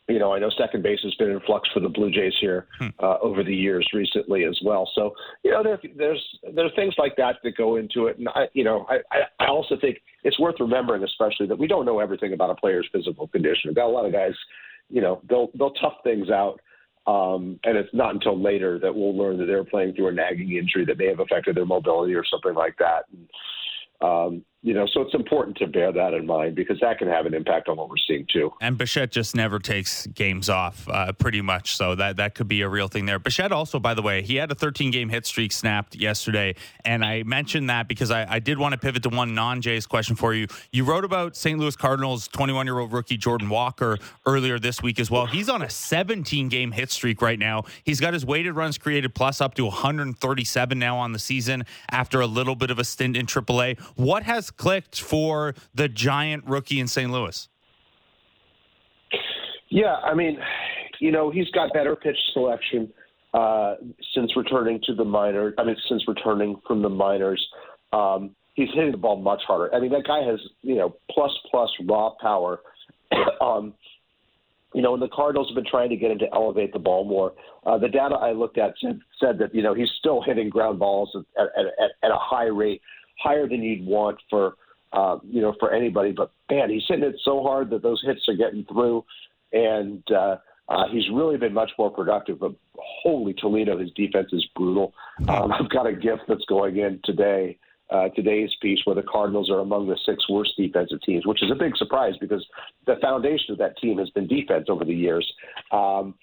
you know, I know second base has been in flux for the Blue Jays here hmm. uh, over the years recently as well. So, you know, there, there's there are things like that that go into it, and I, you know, I, I also think it's worth remembering, especially that we don't know everything about a player's physical condition. We've got a lot of guys, you know, they'll they'll tough things out. Um, and it's not until later that we'll learn that they're playing through a nagging injury that may have affected their mobility or something like that. And, um, you know, so it's important to bear that in mind because that can have an impact on what we're seeing too. And Bichette just never takes games off, uh, pretty much. So that that could be a real thing there. Bichette also, by the way, he had a 13 game hit streak snapped yesterday, and I mentioned that because I, I did want to pivot to one non Jays question for you. You wrote about St. Louis Cardinals 21 year old rookie Jordan Walker earlier this week as well. He's on a 17 game hit streak right now. He's got his weighted runs created plus up to 137 now on the season after a little bit of a stint in AAA. What has clicked for the giant rookie in St. Louis? Yeah, I mean, you know, he's got better pitch selection uh, since returning to the minors. I mean, since returning from the minors. Um, he's hitting the ball much harder. I mean, that guy has, you know, plus plus raw power. um, you know, and the Cardinals have been trying to get him to elevate the ball more. Uh, the data I looked at said, said that, you know, he's still hitting ground balls at, at, at, at a high rate higher than you'd want for uh, you know for anybody. But man, he's hitting it so hard that those hits are getting through, and uh, uh, he's really been much more productive. But holy Toledo, his defense is brutal. Um, I've got a gift that's going in today. Uh, today's piece where the Cardinals are among the six worst defensive teams, which is a big surprise because the foundation of that team has been defense over the years. Um,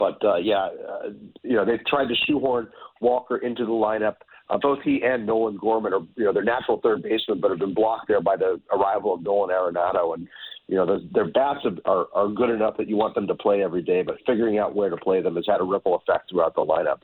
but uh, yeah, uh, you know they've tried to shoehorn Walker into the lineup. Uh, both he and Nolan Gorman are, you know, their natural third baseman, but have been blocked there by the arrival of Nolan Arenado. And, you know, the, their bats are, are good enough that you want them to play every day, but figuring out where to play them has had a ripple effect throughout the lineup.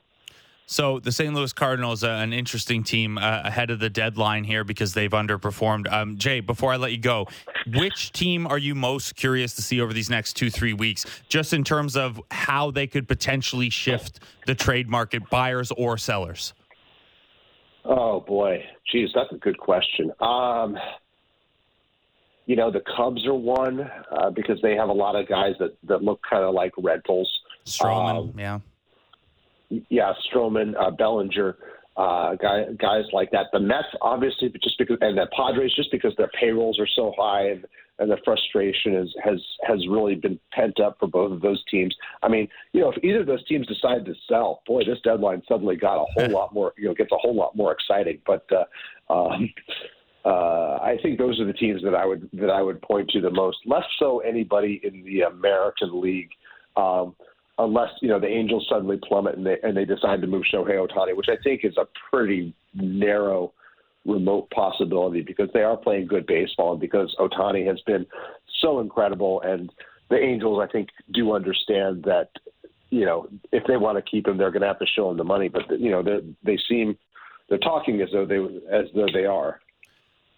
So the St. Louis Cardinals, uh, an interesting team uh, ahead of the deadline here because they've underperformed. Um, Jay, before I let you go, which team are you most curious to see over these next two three weeks, just in terms of how they could potentially shift the trade market, buyers or sellers? Oh boy, geez, that's a good question. Um, you know, the Cubs are one uh, because they have a lot of guys that that look kind of like rentals. Stroman, um, yeah, yeah, Stroman, uh, Bellinger, uh, guy, guys like that. The Mets, obviously, just because, and the Padres, just because their payrolls are so high and and the frustration is, has has really been pent up for both of those teams. I mean, you know, if either of those teams decide to sell, boy, this deadline suddenly got a whole lot more, you know, gets a whole lot more exciting. But uh, um, uh, I think those are the teams that I would that I would point to the most. Less so anybody in the American League. Um, unless you know the Angels suddenly plummet and they and they decide to move Shohei Ohtani, which I think is a pretty narrow remote possibility because they are playing good baseball and because Ohtani has been so incredible. And the Angels, I think, do understand that, you know, if they want to keep him, they're going to have to show him the money. But, you know, they seem, they're talking as though they, as though they are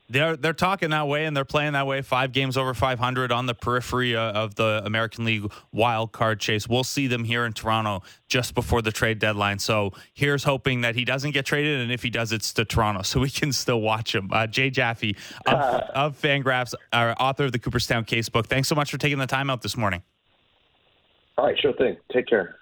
they're they're talking that way and they're playing that way. Five games over 500 on the periphery uh, of the American League wild card chase. We'll see them here in Toronto just before the trade deadline. So here's hoping that he doesn't get traded, and if he does, it's to Toronto, so we can still watch him. Uh, Jay Jaffe of, uh, of Fangraphs, our author of the Cooperstown Casebook. Thanks so much for taking the time out this morning. All right, sure thing. Take care.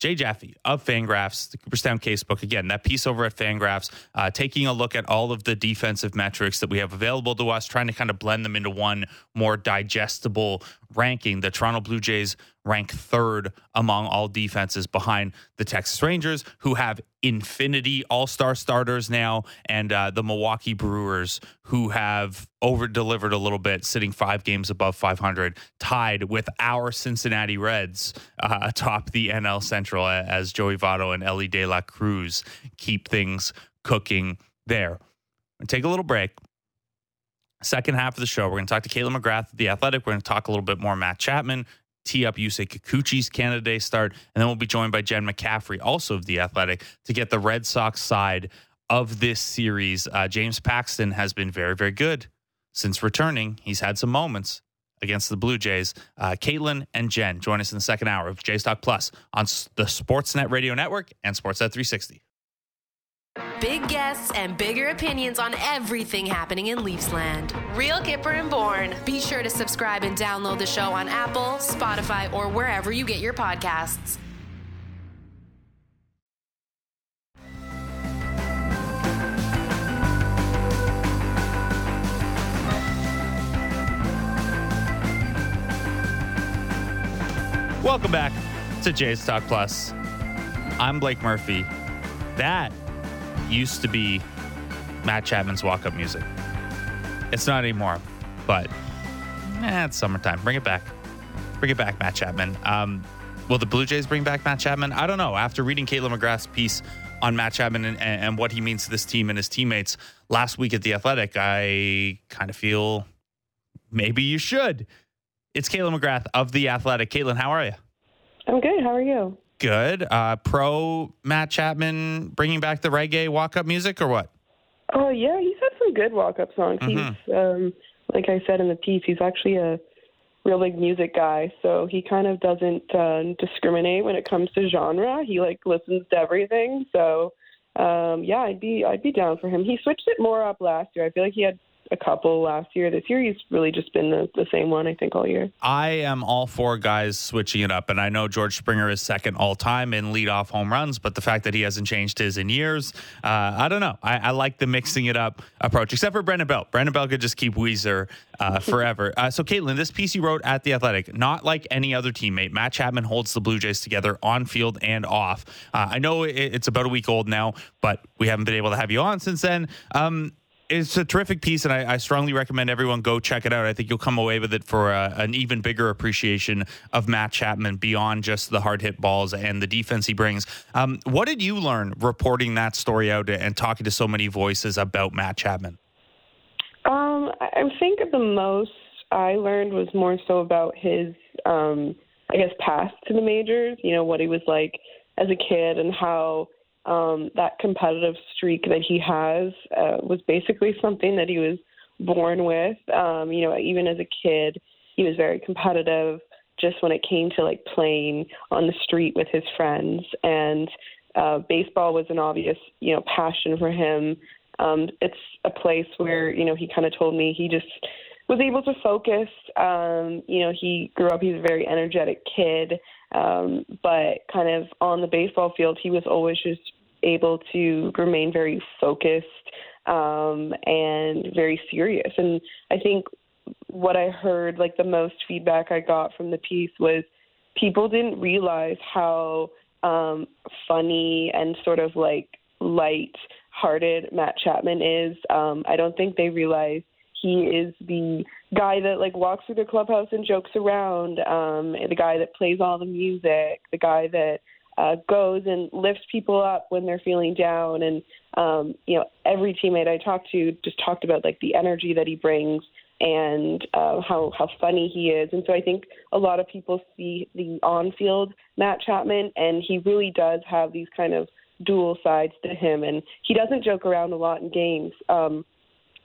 Jay Jaffe of Fangraphs, the Cooperstown Casebook. Again, that piece over at Fangraphs, uh, taking a look at all of the defensive metrics that we have available to us, trying to kind of blend them into one more digestible ranking. The Toronto Blue Jays rank third among all defenses behind the Texas Rangers, who have infinity all star starters now, and uh, the Milwaukee Brewers, who have over delivered a little bit, sitting five games above 500, tied with our Cincinnati Reds uh, atop the NL Central as Joey Votto and Elly De La Cruz keep things cooking there. Take a little break. Second half of the show, we're going to talk to Kaitlyn McGrath, the Athletic. We're going to talk a little bit more Matt Chapman, tee up Yusei Kikuchi's Canada Day start, and then we'll be joined by Jen McCaffrey, also of the Athletic, to get the Red Sox side of this series. Uh, James Paxton has been very, very good since returning. He's had some moments. against the Blue Jays. Uh, Kaitlyn and Jen join us in the second hour of Jays Talk Plus on the Sportsnet Radio Network and Sportsnet 360. Big guests and bigger opinions on everything happening in Leafsland. Real Kyper and Bourne. Be sure to subscribe and download the show on Apple, Spotify, or wherever you get your podcasts. Welcome back to Jays Talk Plus. I'm Blake Murphy. That used to be Matt Chapman's walk up music. It's not anymore, but eh, it's summertime. Bring it back. Bring it back, Matt Chapman. Um, will the Blue Jays bring back Matt Chapman? I don't know. After reading Kaitlyn McGrath's piece on Matt Chapman and, and what he means to this team and his teammates last week at The Athletic, I kind of feel maybe you should. It's Kaitlyn McGrath of The Athletic. Kaitlyn, how are you? I'm good. How are you? Good. Uh, pro Matt Chapman bringing back the reggae walk up music or what? Oh, uh, yeah. He's had some good walk up songs. Mm-hmm. He's, um, like I said in the piece, he's actually a real big music guy. So he kind of doesn't uh, discriminate when it comes to genre. He like listens to everything. So um, yeah, I'd be I'd be down for him. He switched it more up last year. I feel like he had a couple last year. This year, he's really just been the, the same one, I think, all year. I am all for guys switching it up. And I know George Springer is second all time in leadoff home runs, but the fact that he hasn't changed his in years, uh, I don't know. I, I, like the mixing it up approach, except for Brandon Belt. Brandon Belt could just keep Weezer uh, forever. uh, so, Kaitlyn, this piece you wrote at The Athletic, not like any other teammate, Matt Chapman holds the Blue Jays together on field and off. Uh, I know it, it's about a week old now, but we haven't been able to have you on since then. Um, it's a terrific piece, and I, I, strongly recommend everyone go check it out. I think you'll come away with it for a, an even bigger appreciation of Matt Chapman beyond just the hard hit balls and the defense he brings. Um, what did you learn reporting that story out and talking to so many voices about Matt Chapman? Um, I think the most I learned was more so about his, um, I guess, past to the majors. You know what he was like as a kid and how um, that competitive streak that he has uh, was basically something that he was born with. Um, you know, even as a kid, he was very competitive. Just when it came to like playing on the street with his friends, and uh, baseball was an obvious, you know, passion for him. Um, it's a place where you know he kind of told me he just was able to focus. Um, you know, he grew up. He's a very energetic kid. Um, but kind of on the baseball field, he was always just able to remain very focused um, and very serious. And I think what I heard, like the most feedback I got from the piece was people didn't realize how um, funny and sort of like light hearted Matt Chapman is. Um, I don't think they realize he is the guy that like walks through the clubhouse and jokes around, um, the guy that plays all the music, the guy that uh, goes and lifts people up when they're feeling down. And um, you know, every teammate I talked to just talked about like the energy that he brings and uh, how how funny he is. And so I think a lot of people see the on-field Matt Chapman, and he really does have these kind of dual sides to him. And he doesn't joke around a lot in games. Um,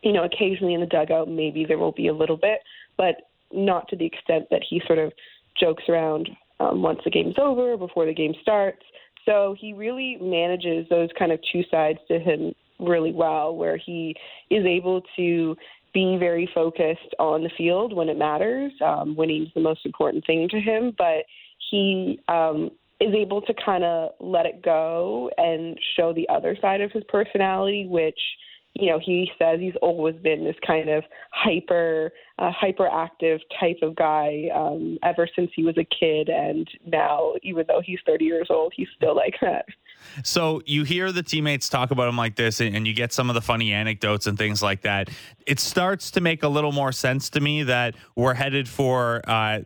you know, occasionally in the dugout, maybe there will be a little bit, but not to the extent that he sort of jokes around um, once the game's over, before the game starts. So he really manages those kind of two sides to him really well, where he is able to be very focused on the field when it matters, um, winning's the most important thing to him, but he um, is able to kind of let it go and show the other side of his personality, which – you know, he says he's always been this kind of hyper, uh, hyperactive type of guy um, ever since he was a kid, and now, even though he's 30 years old, he's still like that. So you hear the teammates talk about him like this, and you get some of the funny anecdotes and things like that. It starts to make a little more sense to me that we're headed for uh,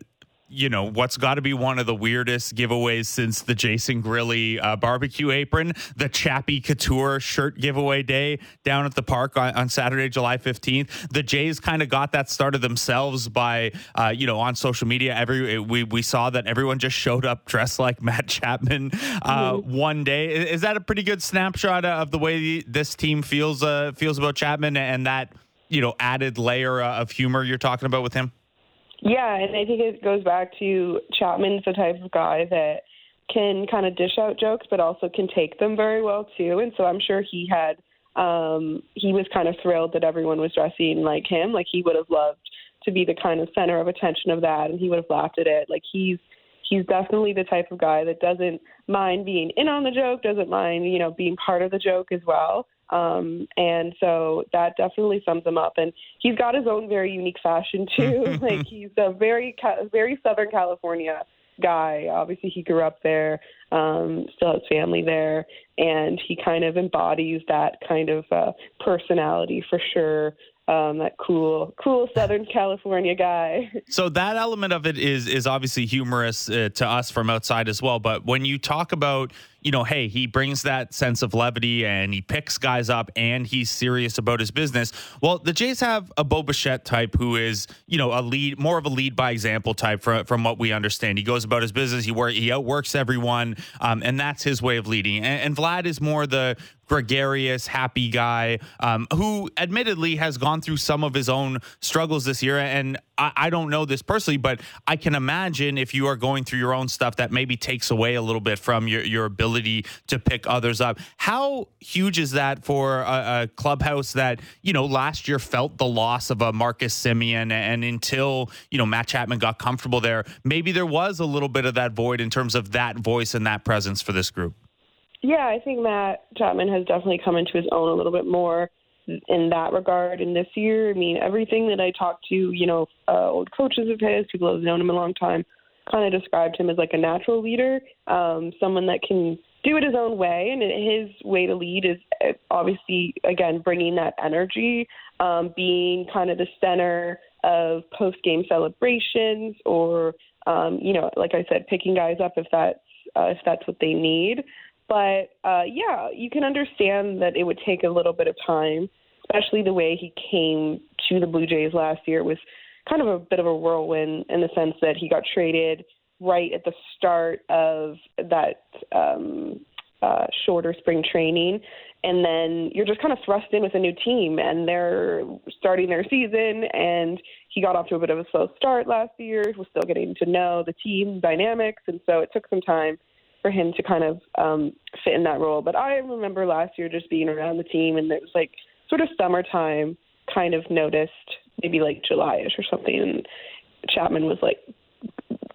you know what's got to be one of the weirdest giveaways since the Jason Grilli uh, barbecue apron, the Chappie Couture shirt giveaway day down at the park on, on Saturday, July fifteenth. The Jays kind of got that started themselves by uh, you know on social media. Every we we saw that everyone just showed up dressed like Matt Chapman uh, mm-hmm. one day. Is that a pretty good snapshot of the way this team feels uh, feels about Chapman and that you know added layer of humor you're talking about with him? Yeah, and I think it goes back to Chapman's the type of guy that can kind of dish out jokes, but also can take them very well too. And so I'm sure he had um, he was kind of thrilled that everyone was dressing like him. Like he would have loved to be the kind of center of attention of that, and he would have laughed at it. Like he's he's definitely the type of guy that doesn't mind being in on the joke, doesn't mind you know being part of the joke as well. Um, and so that definitely sums him up. And he's got his own very unique fashion too. like he's a very very Southern California guy. Obviously, he grew up there, um, still has family there, and he kind of embodies that kind of uh, personality for sure um, that cool, cool Southern California guy. So that element of it is is obviously humorous uh, to us from outside as well. But when you talk about, you know, hey, he brings that sense of levity and he picks guys up and he's serious about his business. Well, the Jays have a Bo type who is, you know, a lead, more of a lead by example type from from what we understand. He goes about his business. He work, he outworks everyone, um, and that's his way of leading. And, and Vlad is more the gregarious, happy guy um, who admittedly has gone through some of his own struggles this year. And I, I, don't know this personally, but I can imagine if you are going through your own stuff that maybe takes away a little bit from your, your ability to pick others up. How huge is that for a, a clubhouse that, you know, last year felt the loss of a Marcus Semien and until, you know, Matt Chapman got comfortable there, maybe there was a little bit of that void in terms of that voice and that presence for this group? Yeah, I think Matt Chapman has definitely come into his own a little bit more in that regard. And this year, I mean, everything that I talked to, you know, uh, old coaches of his, people who have known him a long time, kind of described him as like a natural leader, um, someone that can do it his own way. And his way to lead is uh, obviously, again, bringing that energy, um, being kind of the center of post game celebrations or, um, you know, like I said, picking guys up if that's, uh, if that's what they need. But uh, yeah, you can understand that it would take a little bit of time, especially the way he came to the Blue Jays last year was kind of a bit of a whirlwind in the sense that he got traded right at the start of that um, uh, shorter spring training. And then you're just kind of thrust in with a new team, and they're starting their season. And he got off to a bit of a slow start last year. Was still getting to know the team dynamics, and so it took some time for him to kind of um, fit in that role. But I remember last year just being around the team, and it was like sort of summertime, kind of noticed maybe like Julyish or something. And Chapman was like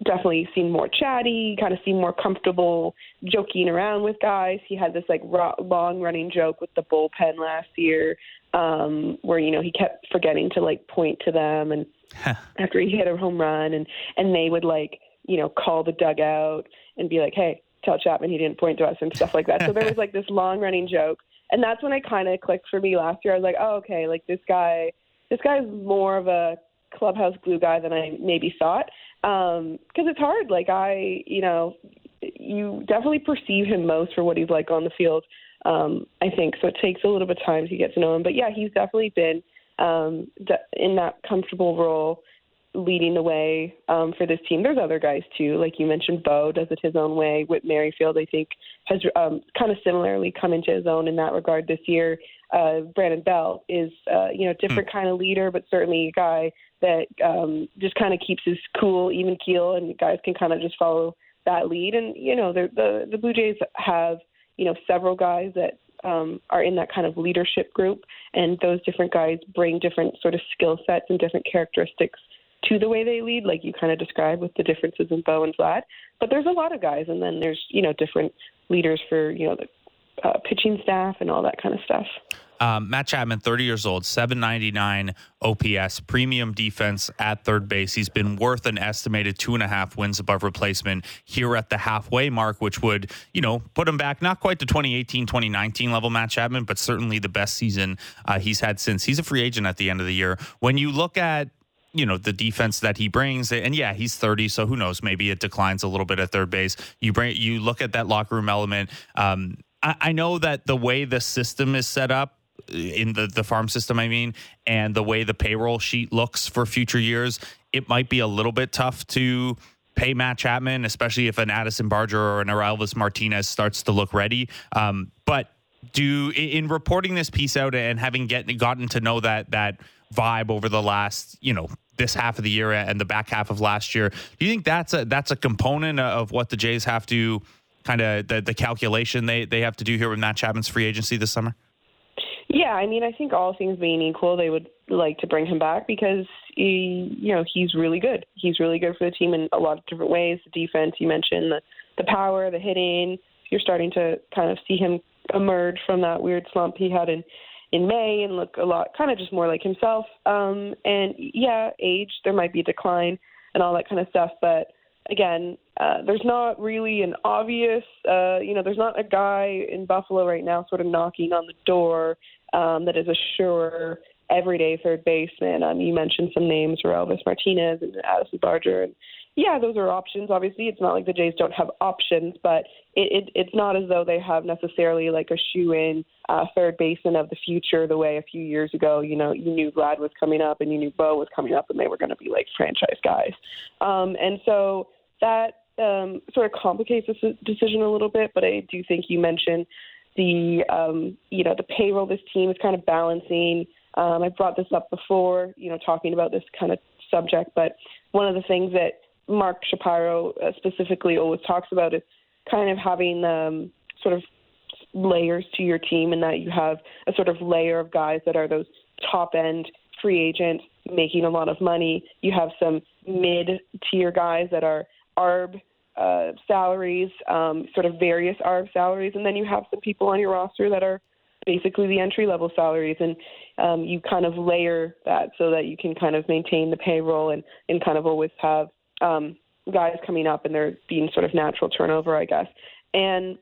definitely seemed more chatty, kind of seemed more comfortable joking around with guys. He had this like long running joke with the bullpen last year, um, where you know he kept forgetting to like point to them, and after he hit a home run, and and they would like you know call the dugout and be like, hey, tell Chapman he didn't point to us and stuff like that. So there was like this long running joke, and that's when it kind of clicked for me last year. I was like, oh okay, like this guy, this guy's more of a clubhouse glue guy than I maybe thought. Because um, it's hard. Like I, you know, you definitely perceive him most for what he's like on the field. Um, I think so. It takes a little bit of time to get to know him, but yeah, he's definitely been um, in that comfortable role leading the way um, for this team. There's other guys too, like you mentioned. Bo does it his own way. Whit Merrifield, I think, has um, kind of similarly come into his own in that regard this year. Uh, Brandon Belt is, uh, you know, different mm. kind of leader, but certainly a guy that um, just kind of keeps his cool, even keel, and guys can kind of just follow that lead. And you know, the the, the Blue Jays have you know several guys that um, are in that kind of leadership group, and those different guys bring different sort of skill sets and different characteristics to the way they lead, like you kind of described with the differences in Bo and Vlad. But there's a lot of guys, and then there's you know different leaders for you know the uh, pitching staff and all that kind of stuff. Um, Matt Chapman, 30 years old, 799 OPS, premium defense at third base. He's been worth an estimated two and a half wins above replacement here at the halfway mark, which would, you know, put him back not quite to 2018, 2019 level Matt Chapman, but certainly the best season uh, he's had since. He's a free agent at the end of the year. When you look at you know the defense that he brings. And yeah he's 30 so who knows? Maybe it declines a little bit at third base. You bring you look at that locker room element. Um, I, I, know that the way the system is set up in the the farm system i mean and the way the payroll sheet looks for future years it might be a little bit tough to pay Matt Chapman, especially if an Addison Barger or an Orelvis Martinez starts to look ready. Um, but do in reporting this piece out and having get, gotten to know that that vibe over the last, you know, this half of the year and the back half of last year. Do you think that's a that's a component of what the Jays have to kind of the, the calculation they they have to do here with Matt Chapman's free agency this summer? Yeah, I mean, I think all things being equal, they would like to bring him back because he, you know he's really good. He's really good for the team in a lot of different ways. The defense, you mentioned the the power, the hitting. You're starting to kind of see him emerge from that weird slump he had in in May and look a lot kind of just more like himself. Um, and yeah, age there might be decline and all that kind of stuff, but again, uh, there's not really an obvious, uh, you know, there's not a guy in Buffalo right now sort of knocking on the door um, that is a sure everyday third baseman. Um, you mentioned some names, Orelvis Martinez and Addison Barger, and yeah, those are options. Obviously, it's not like the Jays don't have options, but it, it, it's not as though they have necessarily like a shoe in uh, third baseman of the future the way a few years ago, you know, you knew Vlad was coming up and you knew Bo was coming up and they were going to be like franchise guys. Um, and so that um, sort of complicates this decision a little bit, but I do think you mentioned the, um, you know, the payroll this team is kind of balancing. Um, I brought this up before, you know, talking about this kind of subject, but one of the things that Mark Shapiro uh, specifically always talks about is kind of having um, sort of layers to your team, and that you have a sort of layer of guys that are those top end free agents making a lot of money. You have some mid tier guys that are ARB uh, salaries, um, sort of various ARB salaries, and then you have some people on your roster that are basically the entry level salaries, and um, you kind of layer that so that you can kind of maintain the payroll and, and kind of always have um, guys coming up and there being sort of natural turnover, I guess. And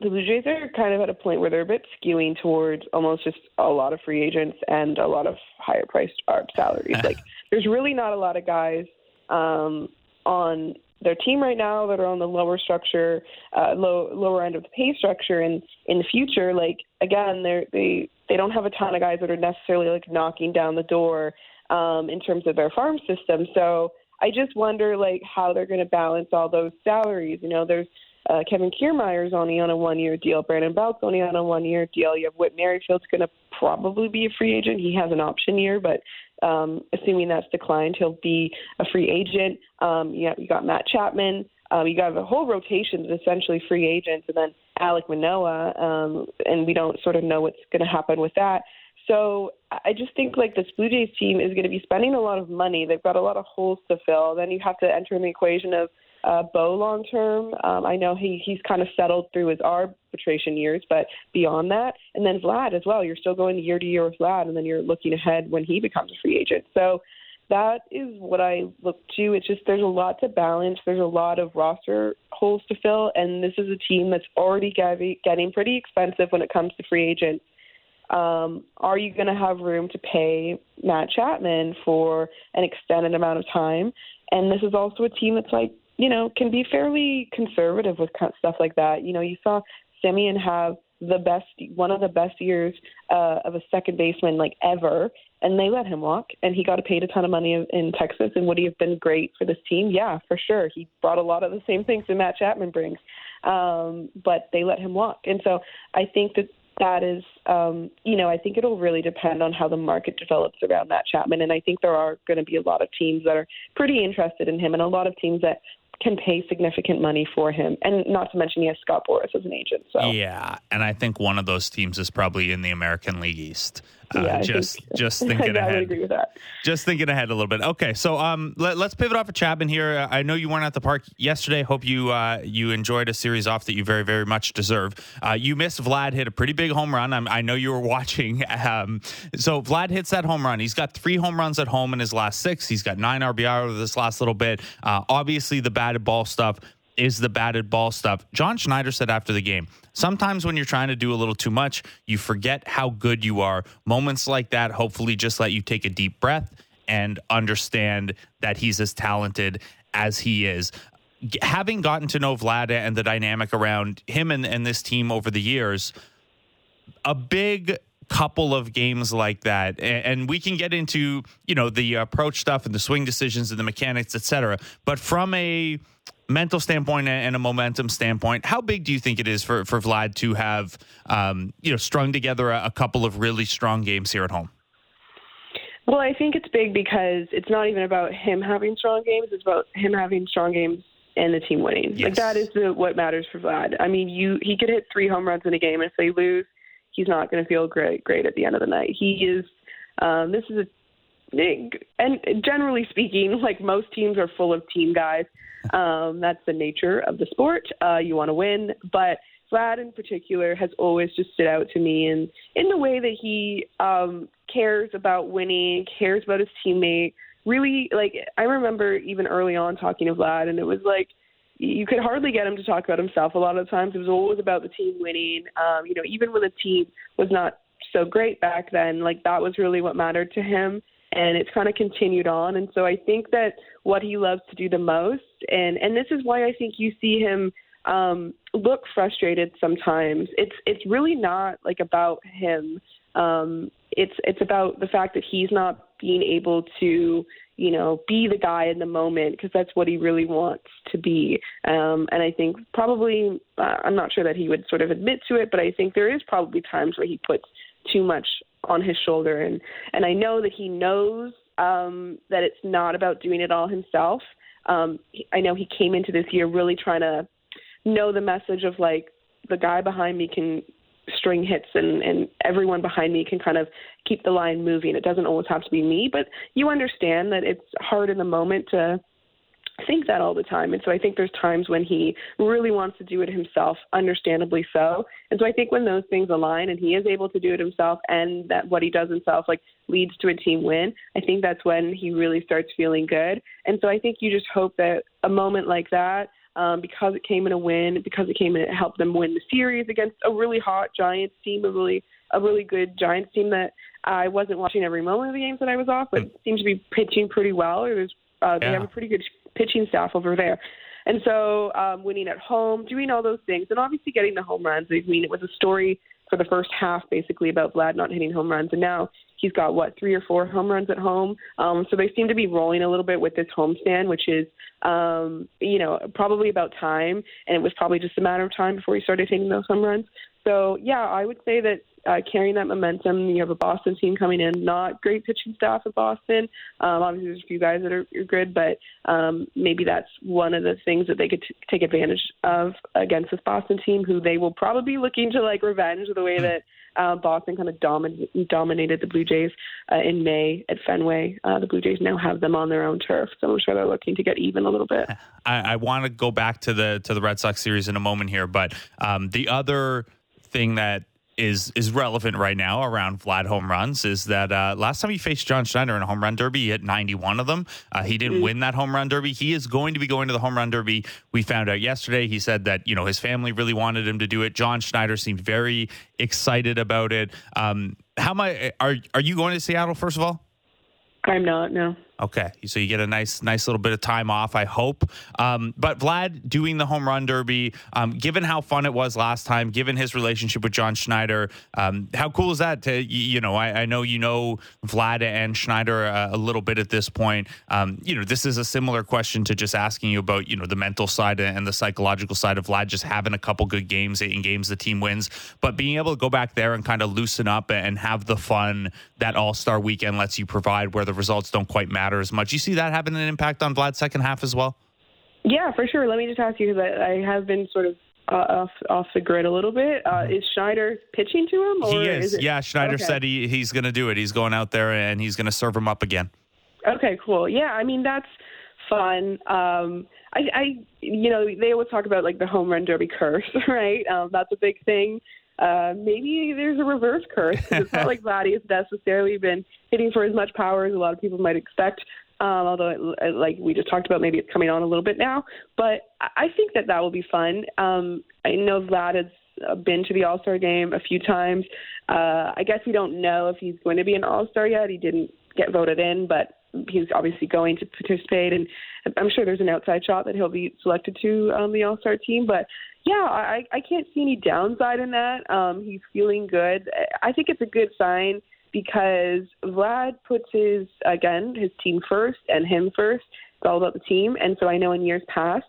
the Blue Jays are kind of at a point where they're a bit skewing towards almost just a lot of free agents and a lot of higher priced ARB salaries. like there's really not a lot of guys um, on their team right now that are on the lower structure, uh, low lower end of the pay structure, and in the future, like again, they they they don't have a ton of guys that are necessarily like knocking down the door um, in terms of their farm system. So I just wonder like how they're going to balance all those salaries. You know, there's uh, Kevin Kiermaier's only on a one-year deal. Brandon Belt's only on a one-year deal. You have Whit Merrifield's going to probably be a free agent. He has an option year, but um, assuming that's declined, he'll be a free agent. Um, you, you got Matt Chapman. Um, you got a whole rotation of essentially free agents, and then Alek Manoah, um, and we don't sort of know what's going to happen with that. So I just think like this Blue Jays team is going to be spending a lot of money. They've got a lot of holes to fill. Then you have to enter in the equation of uh, Bo long term. Um, I know he he's kind of settled through his arbitration years, but beyond that, and then Vlad as well. You're still going year to year with Vlad, and then you're looking ahead when he becomes a free agent. So that is what I look to. It's just there's a lot to balance. There's a lot of roster holes to fill, and this is a team that's already getting pretty expensive when it comes to free agents um, are you going to have room to pay Matt Chapman for an extended amount of time? And this is also a team that's like, you know, can be fairly conservative with stuff like that. You know, you saw Semien have the best, one of the best years uh, of a second baseman like ever, and they let him walk, and he got paid a ton of money in, in Texas. And would he have been great for this team? Yeah, for sure. He brought a lot of the same things that Matt Chapman brings, um, but they let him walk. And so I think that that is, um, you know, I think it'll really depend on how the market develops around Matt Chapman. And I think there are going to be a lot of teams that are pretty interested in him and a lot of teams that can pay significant money for him. And not to mention he has Scott Boras as an agent. So Yeah. And I think one of those teams is probably in the American League East. Uh, yeah, just think, just thinking yeah, ahead. I agree with that. Just thinking ahead a little bit. Okay, so um, let, us pivot off of Chapman here. I know you weren't at the park yesterday. Hope you uh, you enjoyed a series off that you very very much deserve. Uh, you missed Vlad hit a pretty big home run. I'm, i know you were watching. Um, so Vlad hits that home run. He's got three home runs at home in his last six. He's got nine RBI over this last little bit. Uh, obviously, the batted ball stuff is the batted ball stuff. John Schneider said after the game, sometimes when you're trying to do a little too much, you forget how good you are. Moments like that hopefully just let you take a deep breath and understand that he's as talented as he is. Having gotten to know Vlad and the dynamic around him and, and this team over the years, a big couple of games like that and we can get into you know the approach stuff and the swing decisions and the mechanics etc but from a mental standpoint and a momentum standpoint, how big do you think it is for for Vlad to have um, you know strung together a, a, couple of really strong games here at home? Well, I think it's big because it's not even about him having strong games; it's about him having strong games and the team winning. Yes. Like that is the, what matters for Vlad. I mean, you he could hit three home runs in a game, and if they lose, he's not going to feel great great at the end of the night. He is. Um, this is a and generally speaking, like most teams are full of team guys. Um, that's the nature of the sport. Uh, you want to win, but Vlad in particular has always just stood out to me and in the way that he um, cares about winning, cares about his teammate. Really, like I remember even early on talking to Vlad, and it was like you could hardly get him to talk about himself. A lot of the times, it was always about the team winning. Um, you know, even when the team was not so great back then, like that was really what mattered to him and it's kind of continued on. And so I think that what he loves to do the most, and and this is why I think you see him um, look frustrated sometimes. It's it's really not like about him. Um, it's it's about the fact that he's not being able to you know be the guy in the moment because that's what he really wants to be. Um, and I think probably uh, I'm not sure that he would sort of admit to it, but I think there is probably times where he puts too much on his shoulder and and I know that he knows um that it's not about doing it all himself. Um I know he came into this year really trying to know the message of like the guy behind me can string hits and and everyone behind me can kind of keep the line moving. It doesn't always have to be me, but you understand that it's hard in the moment to think that all the time. And so I think there's times when he really wants to do it himself, understandably so. And so I think when those things align and he is able to do it himself and that what he does himself like leads to a team win, I think that's when he really starts feeling good. And so I think you just hope that a moment like that um, because it came in a win, because it came in, it helped them win the series against a really hot Giants team, a really a really good Giants team that I wasn't watching every moment of the games that I was off, but seemed to be pitching pretty well. It was uh, they Yeah. have a pretty good pitching staff over there. And so um, winning at home, doing all those things, and obviously getting the home runs. I mean, it was a story for the first half basically about Vlad not hitting home runs, and now he's got what three or four home runs at home. Um, so they seem to be rolling a little bit with this homestand, which is um, you know probably about time, and it was probably just a matter of time before he started hitting those home runs. So yeah, I would say that uh, carrying that momentum. You have a Boston team coming in, not great pitching staff at Boston. Um, obviously, there's a few guys that are, are good, but um, maybe that's one of the things that they could t- take advantage of against this Boston team, who they will probably be looking to like revenge the way that uh, Boston kind of domin- dominated the Blue Jays uh, in May at Fenway. Uh, the Blue Jays now have them on their own turf, so I'm sure they're looking to get even a little bit. I, I want to go back to the to the Red Sox series in a moment here, but um, the other thing that is is relevant right now around Vlad home runs is that uh, last time he faced John Schneider in a home run derby, he hit 91 of them. Uh, he didn't win that home run derby. He is going to be going to the home run derby. We found out yesterday. He said that you know his family really wanted him to do it. John Schneider seemed very excited about it. Um, how much are are you going to Seattle? First of all. I'm not, no. Okay, so you get a nice, nice little bit of time off, I hope. Um, but Vlad doing the home run derby, um, given how fun it was last time, given his relationship with John Schneider, um, how cool is that? To you know, I, I know you know Vlad and Schneider uh, a little bit at this point. Um, you know, this is a similar question to just asking you about you know the mental side and the psychological side of Vlad just having a couple good games in games the team wins, but being able to go back there and kind of loosen up and have the fun that All Star weekend lets you provide, where the results don't quite matter as much. You see that having an impact on Vlad's second half as well. Yeah, for sure. Let me just ask you because I, I have been sort of uh, off off the grid a little bit. Uh, is Schneider pitching to him? Or Mm-hmm. He is. it- yeah, Schneider Okay. said he, he's going to do it. He's going out there and he's going to serve him up again. Okay, cool. Yeah, I mean that's fun. Um, I, I, you know, they always talk about like the home run derby curse, right? Um, that's a big thing. Uh, maybe there's a reverse curse it's not like Vladdy has necessarily been hitting for as much power as a lot of people might expect. Um, although, it, like we just talked about, maybe it's coming on a little bit now. But I I think that that will be fun. Um, I know Vlad has uh, been to the All Star game a few times. Uh, I guess we don't know if he's going to be an All Star yet. He didn't get voted in, but he's obviously going to participate, and I'm sure there's an outside shot that he'll be selected to um, the All Star team. But yeah, I, I can't see any downside in that. Um, he's feeling good. I think it's a good sign because Vlad puts his again his team first and him first. It's all about the team, and so I know in years past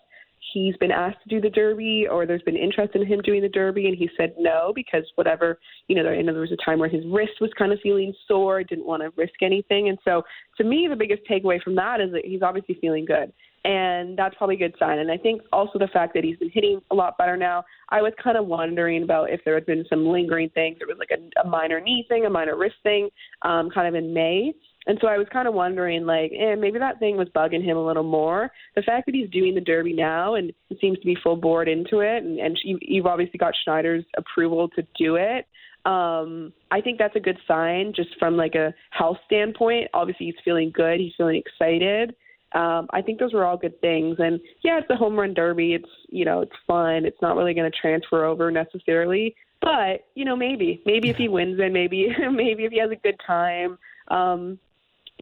he's been asked to do the Derby or there's been interest in him doing the Derby, and he said no because whatever, you know, there, there was a time where his wrist was kind of feeling sore, didn't want to risk anything. And so to me, the biggest takeaway from that is that he's obviously feeling good. And that's probably a good sign. And I think also the fact that he's been hitting a lot better now. I was kind of wondering about if there had been some lingering things. There was like a, a minor knee thing, a minor wrist thing, um, kind of in May. And so I was kind of wondering, like, eh, maybe that thing was bugging him a little more. The fact that he's doing the Derby now and seems to be full board into it, and, and you've obviously got Schneider's approval to do it. Um, I think that's a good sign, just from like a health standpoint. Obviously, he's feeling good. He's feeling excited. Um, I think those were all good things. And yeah, it's a home run derby. It's you know, it's fun. It's not really going to transfer over necessarily, but you know, maybe, maybe if he wins, then maybe, maybe if he has a good time. Um,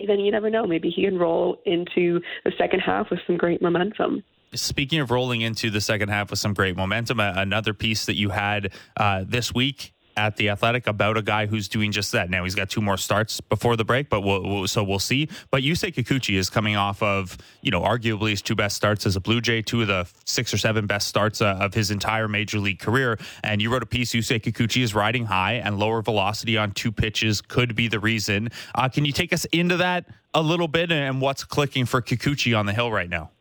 then you never know. Maybe he can roll into the second half with some great momentum. Speaking of rolling into the second half with some great momentum, another piece that you had uh, this week at the Athletic about a guy who's doing just that. Now he's got two more starts before the break, but we'll, we'll, so we'll see. But Yusei Kikuchi is coming off of you know arguably his two best starts as a Blue Jay, two of the six or seven best starts uh, of his entire major league career. And you wrote a piece. Yusei Kikuchi is riding high, and lower velocity on two pitches could be the reason. Uh, can you take us into that a little bit and what's clicking for Kikuchi on the hill right now?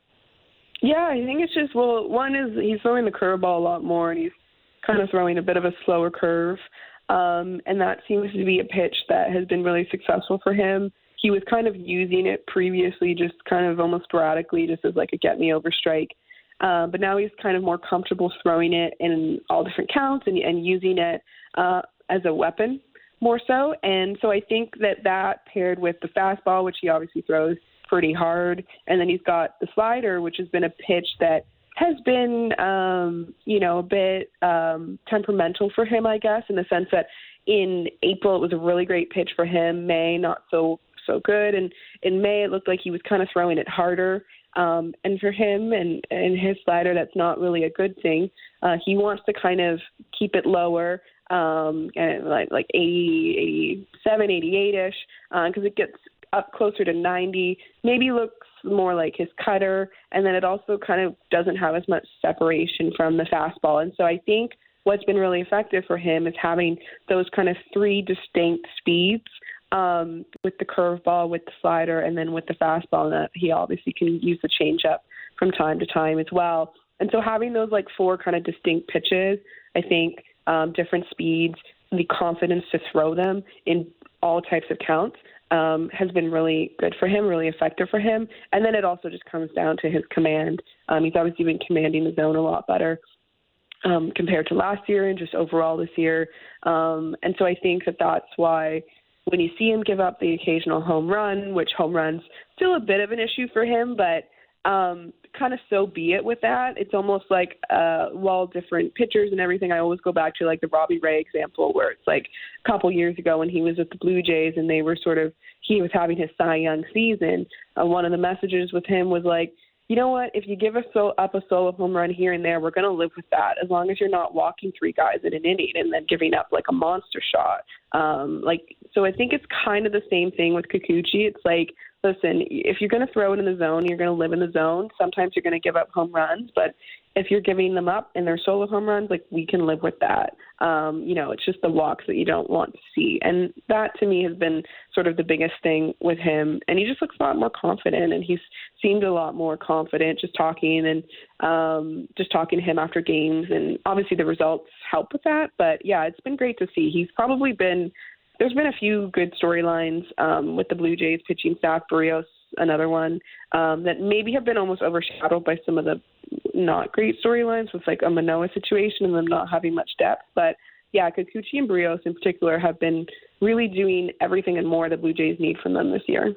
Yeah, I think it's just well, one is he's throwing the curveball a lot more, and he's kind of throwing a bit of a slower curve. Um, and that seems to be a pitch that has been really successful for him. He was kind of using it previously, just kind of almost sporadically, just as like a get me over strike. Uh, but now he's kind of more comfortable throwing it in all different counts and, and using it uh, as a weapon more so. And so I think that that paired with the fastball, which he obviously throws pretty hard, and then he's got the slider, which has been a pitch that has been, um, you know, a bit um, temperamental for him, I guess, in the sense that in April it was a really great pitch for him. May not so so good, and in May it looked like he was kind of throwing it harder. Um, and for him and and his slider, that's not really a good thing. Uh, he wants to kind of keep it lower, um, and like like 80, 87, 88 ish, because uh, it gets up closer to 90. Maybe looks more like his cutter, and then it also kind of doesn't have as much separation from the fastball. And so I think what's been really effective for him is having those kind of three distinct speeds um, with the curveball, with the slider, and then with the fastball. And he obviously can use the changeup from time to time as well. And so having those like four kind of distinct pitches, I think um, different speeds, the confidence to throw them in all types of counts um, has been really good for him, really effective for him. And then it also just comes down to his command. Um, he's obviously been commanding the zone a lot better um, compared to last year and just overall this year. Um, and so I think that that's why when you see him give up the occasional home run, which home runs still a bit of an issue for him, but um, kind of so be it with that. It's almost like uh, while different pitchers and everything, I always go back to like the Robbie Ray example, where it's like a couple years ago when he was with the Blue Jays and they were sort of he was having his Cy Young season. Uh, one of the messages with him was like, you know what? If you give us so up a solo home run here and there, we're going to live with that as long as you're not walking three guys in an inning and then giving up like a monster shot. Um, like so, I think it's kind of the same thing with Kikuchi. It's like listen, if you're going to throw it in the zone, you're going to live in the zone. Sometimes you're going to give up home runs, but if you're giving them up and they're solo home runs, like we can live with that. Um, you know, it's just the walks that you don't want to see. And that to me has been sort of the biggest thing with him. And he just looks a lot more confident and he's seemed a lot more confident just talking and um, just talking to him after games. And obviously the results help with that. But yeah, it's been great to see. He's probably been there's been a few good storylines um, with the Blue Jays pitching staff. Berrios, another one um, that maybe have been almost overshadowed by some of the not great storylines with like a Manoah situation and them not having much depth. But yeah, Kikuchi and Berrios in particular have been really doing everything and more the Blue Jays need from them this year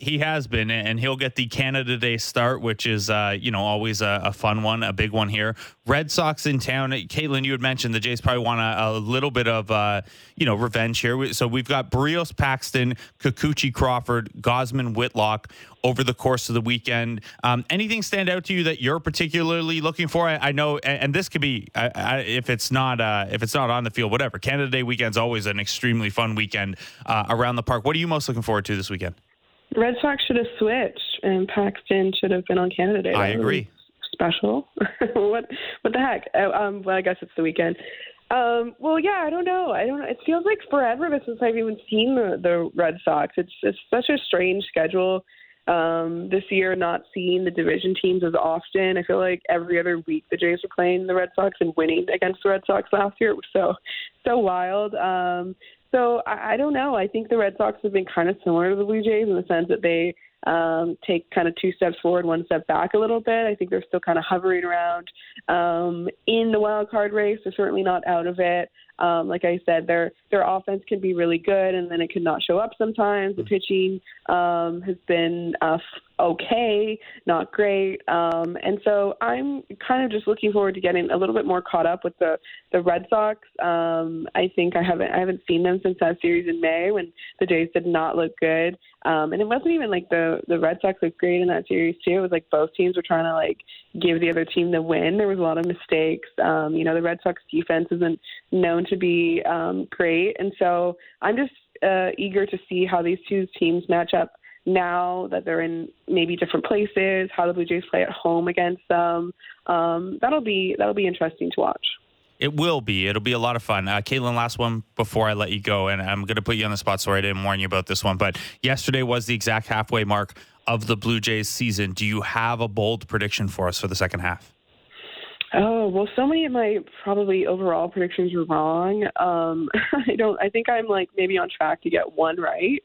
he has been, and he'll get the Canada Day start, which is uh, you know always a, a, fun one, a big one here. Red Sox in town. Kaitlyn, you had mentioned the Jays probably want a, a little bit of uh, you know revenge here. So we've got Berrios, Paxton, Kikuchi, Crawford, Gausman, Whitlock over the course of the weekend. Um, anything stand out to you that you're particularly looking for? I, I know, and, and, this could be I, I, if it's not uh, if it's not on the field, whatever. Canada Day weekend's always an extremely fun weekend uh, around the park. What are you most looking forward to this weekend? Red Sox should have switched, and Paxton should have been on Canada Day. I agree. special. what what the heck? Uh, um, well, I guess it's the weekend. Um, well, yeah, I don't know. I don't. know. It feels like forever since I've even seen the the Red Sox. It's it's such a strange schedule um, this year. Not seeing the division teams as often. I feel like every other week the Jays were playing the Red Sox and winning against the Red Sox last year. It was so so wild. Um, so I, I don't know. I think the Red Sox have been kind of similar to the Blue Jays in the sense that they um, take kind of two steps forward, one step back a little bit. I think they're still kind of hovering around um, in the wild card race. They're certainly not out of it. Um, like I said, their their offense can be really good, and then it can not show up sometimes. The pitching um, has been uh, okay, not great, um, and so I'm kind of just looking forward to getting a little bit more caught up with the the Red Sox. Um, I think I haven't I haven't seen them since that series in May when the Jays did not look good, um, and it wasn't even like the the Red Sox looked great in that series too. It was like both teams were trying to like give the other team the win. There was a lot of mistakes. Um, you know, the Red Sox defense isn't known to be um, great. And so I'm just uh, eager to see how these two teams match up now that they're in maybe different places, how the Blue Jays play at home against them. Um, that'll be that'll be interesting to watch. It will be. It'll be a lot of fun. Uh, Kaitlyn, last one before I let you go, and I'm going to put you on the spot. Sorry I didn't warn you about this one, but yesterday was the exact halfway mark of the Blue Jays season. Do you have a bold prediction for us for the second half? Oh well, so many of my probably overall predictions were wrong. Um, I don't. I think I'm like maybe on track to get one right.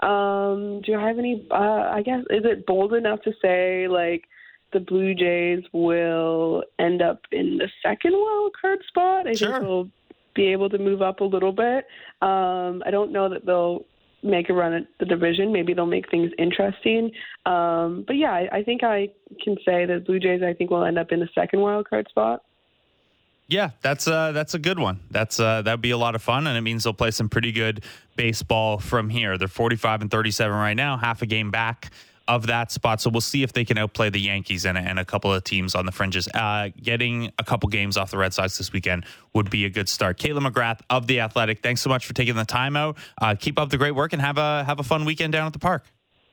Um, do I have any? Uh, I guess is it bold enough to say like the Blue Jays will end up in the second wild card spot? I sure. think they'll be able to move up a little bit. Um, I don't know that they'll make a run at the division. Maybe they'll make things interesting. Um, but yeah, I, I think I can say that Blue Jays I think will end up in the second wild card spot. Yeah, that's uh that's a good one. That's uh that'd be a lot of fun and it means they'll play some pretty good baseball from here. They're 45 and 37 right now, half a game back of that spot. So we'll see if they can outplay the Yankees and, and a couple of teams on the fringes. Uh, getting a couple games off the Red Sox this weekend would be a good start. Kaitlyn McGrath of the Athletic, thanks so much for taking the time out. Uh, keep up the great work and have a have a fun weekend down at the park.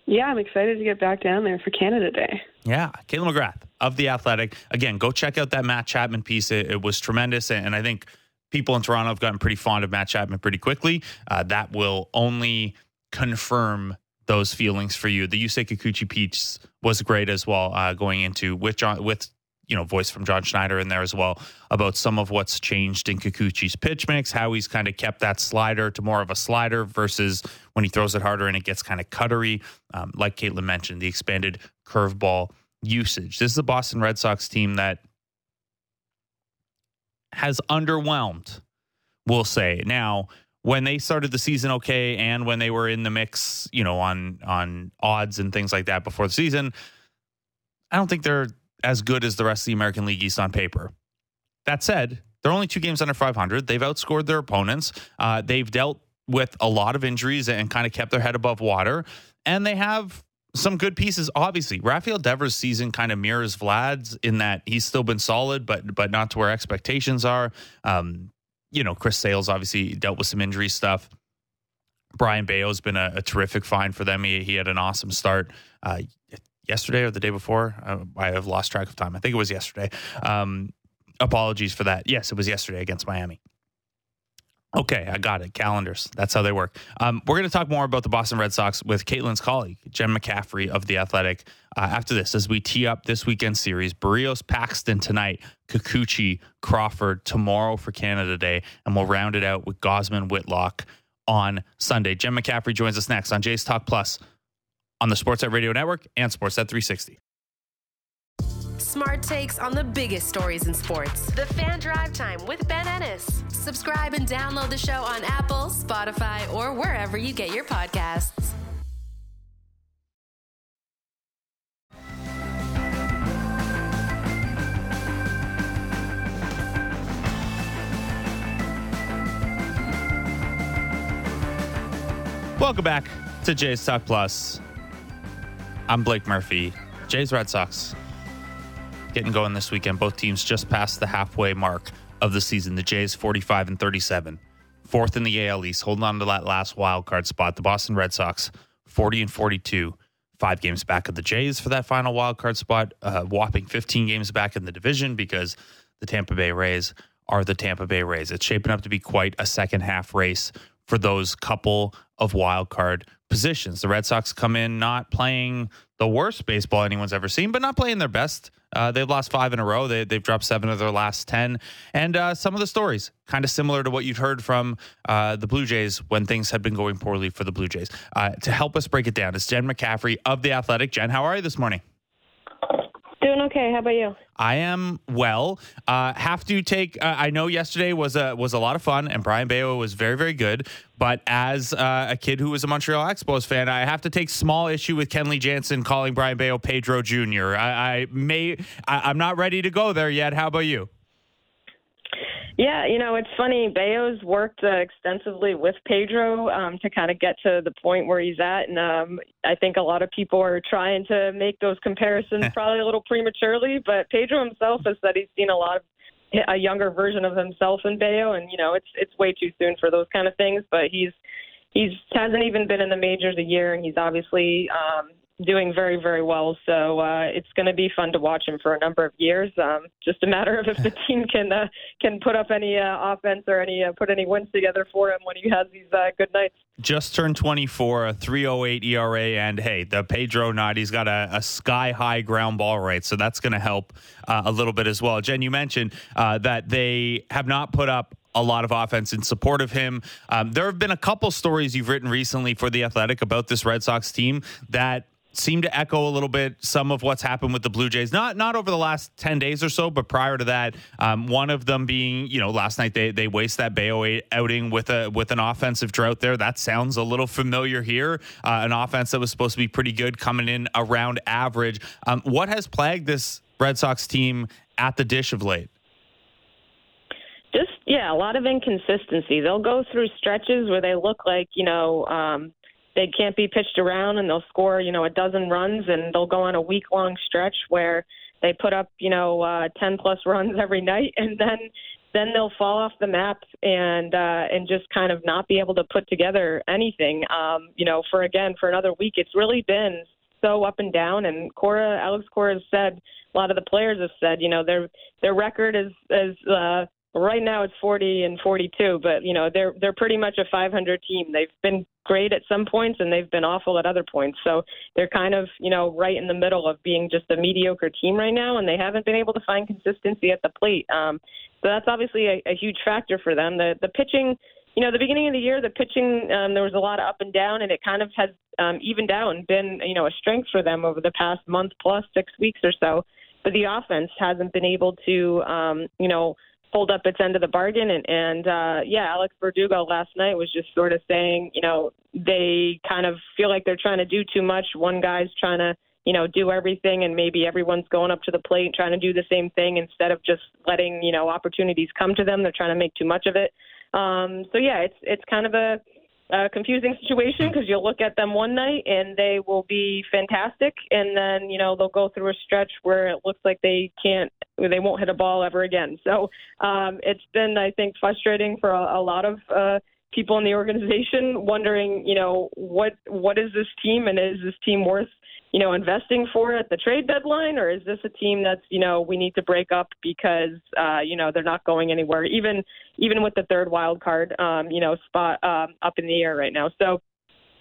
Yeah, I'm excited to get back down there for Canada Day. Yeah, Kaitlyn McGrath of the Athletic. Again, go check out that Matt Chapman piece. It, it was tremendous, and, and I think people in Toronto have gotten pretty fond of Matt Chapman pretty quickly. Uh, that will only confirm those feelings for you. The Yusei Kikuchi piece was great as well, uh, going into with John with you know voice from John Schneider in there as well about some of what's changed in Kikuchi's pitch mix, how he's kind of kept that slider to more of a slider versus when he throws it harder and it gets kind of cuttery. Um, like Kaitlyn mentioned, the expanded curveball usage. This is a Boston Red Sox team that has underwhelmed. We'll say now when they started the season okay and when they were in the mix, you know, on on odds and things like that before the season, I don't think they're as good as the rest of the American League East on paper. That said, they're only two games under 500. They've outscored their opponents. Uh, they've dealt with a lot of injuries and kind of kept their head above water. And they have some good pieces. Obviously, Rafael Devers' season kind of mirrors Vlad's in that he's still been solid, but but not to where expectations are. Um, you know, Chris Sale's obviously dealt with some injury stuff. Brayan Bello's been a, a terrific find for them. He, he had an awesome start uh, yesterday or the day before. I, I, have lost track of time. I think it was yesterday. Um, apologies for that. Yes, it was yesterday against Miami. Okay, I got it. Calendars. That's how they work. Um, we're going to talk more about the Boston Red Sox with Kaitlyn's colleague, Jen McCaffrey of The Athletic, uh, after this, as we tee up this weekend series. Berrios Paxton tonight, Kikuchi Crawford tomorrow for Canada Day, and we'll round it out with Gausman Whitlock on Sunday. Jen McCaffrey joins us next on Jays Talk Plus on the Sportsnet Radio Network and Sportsnet 360 smart takes on the biggest stories in sports. The Fan Drive Time with Ben Ennis. Subscribe and download the show on Apple, Spotify, or wherever you get your podcasts. Welcome back to Jays Talk Plus. I'm Blake Murphy. Jays Red Sox getting going this weekend. Both teams just passed the halfway mark of the season. The Jays 45 and 37, fourth in the AL East, holding on to that last wild card spot. The Boston Red Sox 40 and 42, five games back of the Jays for that final wild card spot, uh, whopping 15 games back in the division because the Tampa Bay Rays are the Tampa Bay Rays. It's shaping up to be quite a second half race for those couple of wild card positions. The Red Sox come in not playing the worst baseball anyone's ever seen, but not playing their best. Uh, they've lost five in a row. They, have dropped seven of their last 10. And uh, some of the stories kind of similar to what you'd heard from uh, the Blue Jays when things had been going poorly for the Blue Jays. Uh, to help us break it down is Jen McCaffrey of The Athletic. Jen, how are you this morning? Doing okay. How about you? I am well. Uh, have to take. Uh, I know yesterday was a was a lot of fun, and Brayan Bello was very very good. But as uh, a kid who was a Montreal Expos fan, I have to take small issue with Kenley Jansen calling Brayan Bello Pedro Jr. I, I may. I, I'm not ready to go there yet. How about you? Yeah, you know, it's funny. Bello's worked uh, extensively with Pedro um, to kind of get to the point where he's at. And um, I think a lot of people are trying to make those comparisons probably a little prematurely. But Pedro himself has said he's seen a lot of a younger version of himself in Bello. And, you know, it's it's way too soon for those kind of things. But he's he's hasn't even been in the majors a year, and he's obviously um, doing very, very well. So uh, it's going to be fun to watch him for a number of years. Um, just a matter of if the team can uh, can put up any uh, offense or any uh, put any wins together for him when he has these uh, good nights. Just turned 24, a 308 ERA, and hey, the Pedro nod, he's got a, a sky high ground ball rate, so that's going to help uh, a little bit as well. Jen, you mentioned that they have not put up a lot of offense in support of him. Um, there have been a couple stories you've written recently for The Athletic about this Red Sox team that seem to echo a little bit some of what's happened with the Blue Jays. Not not over the last ten days or so, but prior to that, um, one of them being you know last night they they waste that Bello outing with a with an offensive drought there. That sounds a little familiar here. Uh, an offense that was supposed to be pretty good, coming in around average. Um, what has plagued this Red Sox team at the dish of late? Just yeah, a lot of inconsistency. They'll go through stretches where they look like you know. Um, they can't be pitched around and they'll score, you know, a dozen runs and they'll go on a week long stretch where they put up, you know, uh, 10 plus runs every night and then then they'll fall off the map and uh, and just kind of not be able to put together anything. Um, you know, for again for another week, it's really been so up and down. And Cora, Alex Cora has said, a lot of the players have said, you know, their their record is is uh, Right now it's 40 and 42, but you know they're they're pretty much a 500 team. They've been great at some points and they've been awful at other points. So they're kind of you know right in the middle of being just a mediocre team right now, and they haven't been able to find consistency at the plate. Um, so that's obviously a, a huge factor for them. The the pitching, you know, the beginning of the year, the pitching um, there was a lot of up and down, and it kind of has um, evened out and been you know a strength for them over the past month plus six weeks or so. But the offense hasn't been able to um, you know hold up its end of the bargain. And, and uh, yeah, Alex Verdugo last night was just sort of saying, you know, they kind of feel like they're trying to do too much. One guy's trying to, you know, do everything, and maybe everyone's going up to the plate trying to do the same thing instead of just letting, you know, opportunities come to them. They're trying to make too much of it. Um, so yeah, it's it's kind of a confusing situation because you'll look at them one night and they will be fantastic, and then you know they'll go through a stretch where it looks like they can't, they won't hit a ball ever again. So um, it's been, I think, frustrating for a, a lot of uh, people in the organization, wondering, you know, what what is this team and is this team worth you know, investing for at the trade deadline, or is this a team that's, you know, we need to break up because, uh, you know, they're not going anywhere, even even with the third wild card, um, you know, spot um, up in the air right now. So,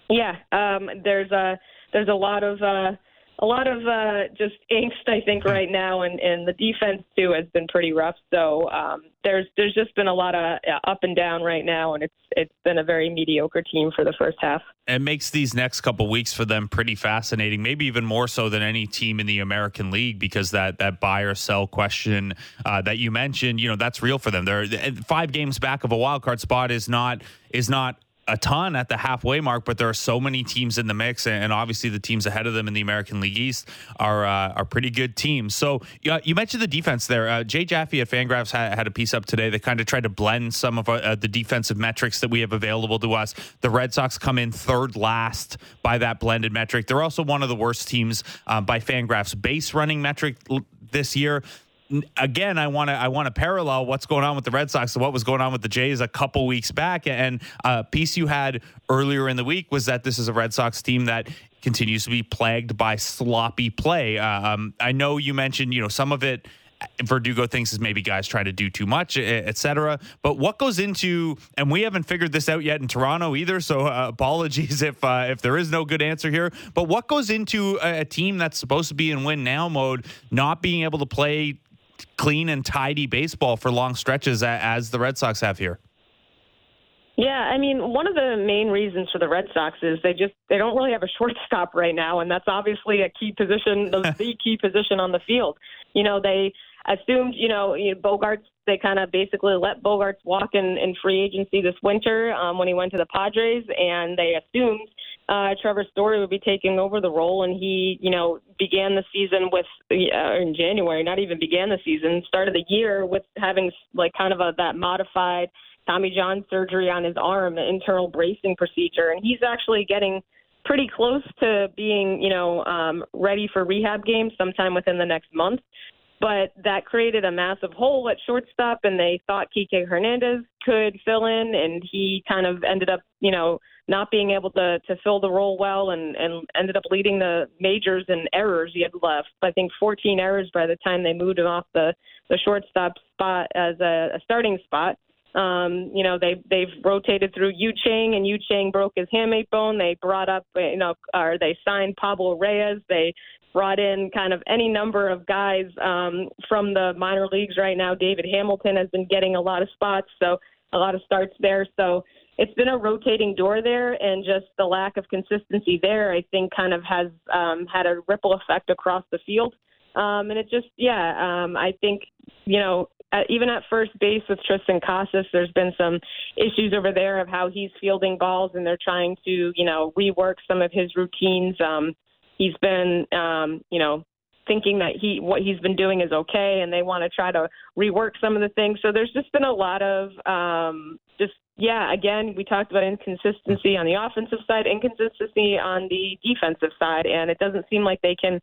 yeah, um, there's a there's a lot of uh, a lot of uh, just angst, I think, right now, and, and the defense too has been pretty rough. So um, there's there's just been a lot of uh, up and down right now, and it's it's been a very mediocre team for the first half. It makes these next couple weeks for them pretty fascinating, maybe even more so than any team in the American League, because that that buy or sell question uh, that you mentioned, you know, that's real for them. They're five games back of a wild card spot is not is not a ton at the halfway mark, but there are so many teams in the mix, and obviously the teams ahead of them in the American League East are uh, are pretty good teams. So uh, you mentioned the defense there. Uh, Jay Jaffe at Fangraphs had, had, a piece up today that kind of tried to blend some of uh, the defensive metrics that we have available to us. The Red Sox come in third last by that blended metric. They're also one of the worst teams uh, by Fangraphs base running metric this year again, I want to I want to parallel what's going on with the Red Sox to what was going on with the Jays a couple weeks back. And a uh, piece you had earlier in the week was that this is a Red Sox team that continues to be plagued by sloppy play. Uh, um, I know you mentioned you know some of it Verdugo thinks is maybe guys trying to do too much, etc. But what goes into, and we haven't figured this out yet in Toronto either. So uh, apologies if uh, if there is no good answer here. But what goes into a, a team that's supposed to be in win now mode, not being able to play clean and tidy baseball for long stretches as the Red Sox have here? Yeah, I mean, one of the main reasons for the Red Sox is they just they don't really have a shortstop right now, and that's obviously a key position, the, the key position on the field. You know, they assumed, you know, you know Bogaerts, they kind of basically let Bogaerts walk in, in free agency this winter um, when he went to the Padres, and they assumed uh, Trevor Story would be taking over the role, and he, you know, began the season with uh, in January, not even began the season, started the year with having like kind of a that modified Tommy John surgery on his arm, internal bracing procedure, and he's actually getting pretty close to being, you know, um, ready for rehab games sometime within the next month but that created a massive hole at shortstop, and they thought Kike Hernandez could fill in, and he kind of ended up, you know, not being able to to fill the role well, and and ended up leading the majors in errors. He had left, I think, 14 errors by the time they moved him off the the shortstop spot as a, a starting spot. Um, you know, they they've rotated through Yu Chang, and Yu Chang broke his hamate bone. They brought up, you know, or they signed Pablo Reyes. They brought in kind of any number of guys um, from the minor leagues right now. David Hamilton has been getting a lot of spots, so a lot of starts there. So it's been a rotating door there, and just the lack of consistency there, I think, kind of has um, had a ripple effect across the field. Um, and it just, yeah, um, I think, you know, at, even at first base with Triston Casas, there's been some issues over there of how he's fielding balls, and they're trying to, you know, rework some of his routines. Um, he's been, um, you know, thinking that he what he's been doing is okay, and they want to try to rework some of the things. So there's just been a lot of um, just yeah. Again, we talked about inconsistency on the offensive side, inconsistency on the defensive side, and it doesn't seem like they can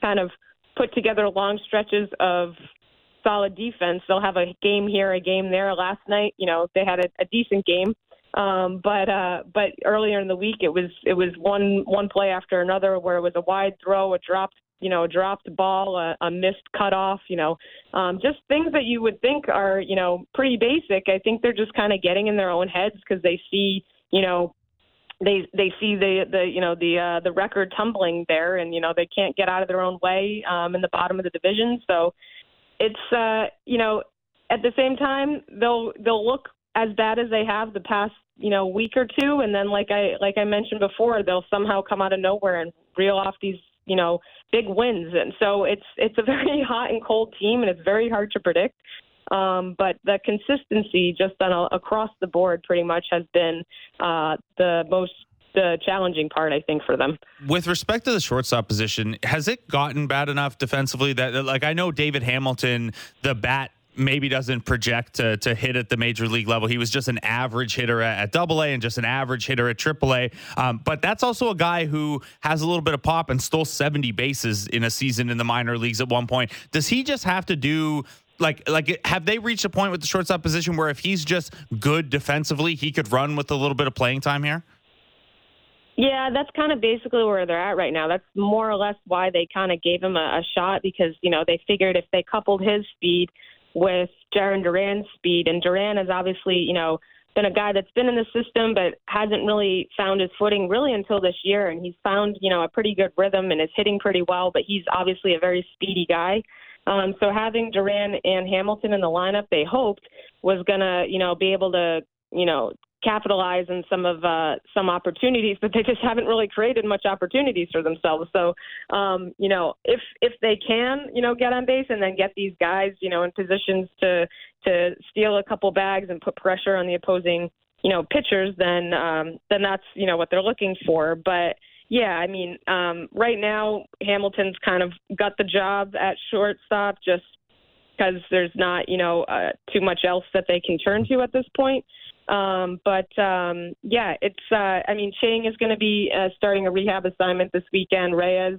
kind of put together long stretches of solid defense. They'll have a game here, a game there. Last night, you know, they had a, a decent game um, but uh, but earlier in the week, it was it was one one play after another where it was a wide throw, a dropped you know a dropped ball, a, a missed cutoff. You know, um, just things that you would think are you know pretty basic. I think they're just kind of getting in their own heads because they see you know they they see the the you know the uh, the record tumbling there, and you know they can't get out of their own way um, in the bottom of the division. So it's uh, you know at the same time they'll they'll look as bad as they have the past you know week or two, and then like I like I mentioned before, they'll somehow come out of nowhere and reel off these you know big wins. And so it's it's a very hot and cold team, and it's very hard to predict. Um, but the consistency just on a, across the board pretty much has been uh, the most the challenging part, I think, for them. With respect to the shortstop position, has it gotten bad enough defensively that, like, I know David Hamilton, the bat maybe doesn't project to, to hit at the major league level. He was just an average hitter at, Double A and just an average hitter at Triple A. Um, but that's also a guy who has a little bit of pop and stole 70 bases in a season in the minor leagues at one point. Does he just have to do like like have they reached a point with the shortstop position where if he's just good defensively, he could run with a little bit of playing time here? Yeah, that's kind of basically where they're at right now. That's more or less why they kind of gave him a, a shot because you know they figured if they coupled his speed with Jarren Duran's speed. And Duran has obviously, you know, been a guy that's been in the system but hasn't really found his footing really until this year. And he's found, you know, a pretty good rhythm and is hitting pretty well, but he's obviously a very speedy guy. Um, so having Duran and Hamilton in the lineup, they hoped was going to, you know, be able to, you know, capitalize on some of uh, some opportunities, but they just haven't really created much opportunities for themselves. So, um, you know, if if they can, you know, get on base and then get these guys, you know, in positions to to steal a couple bags and put pressure on the opposing, you know, pitchers, then um, then that's you know what they're looking for. But yeah, I mean, um, right now Hamilton's kind of got the job at shortstop just because there's not, you know, uh, too much else that they can turn to at this point. Um, but um, yeah, it's. Uh, I mean, Chang is going to be uh, starting a rehab assignment this weekend. Reyes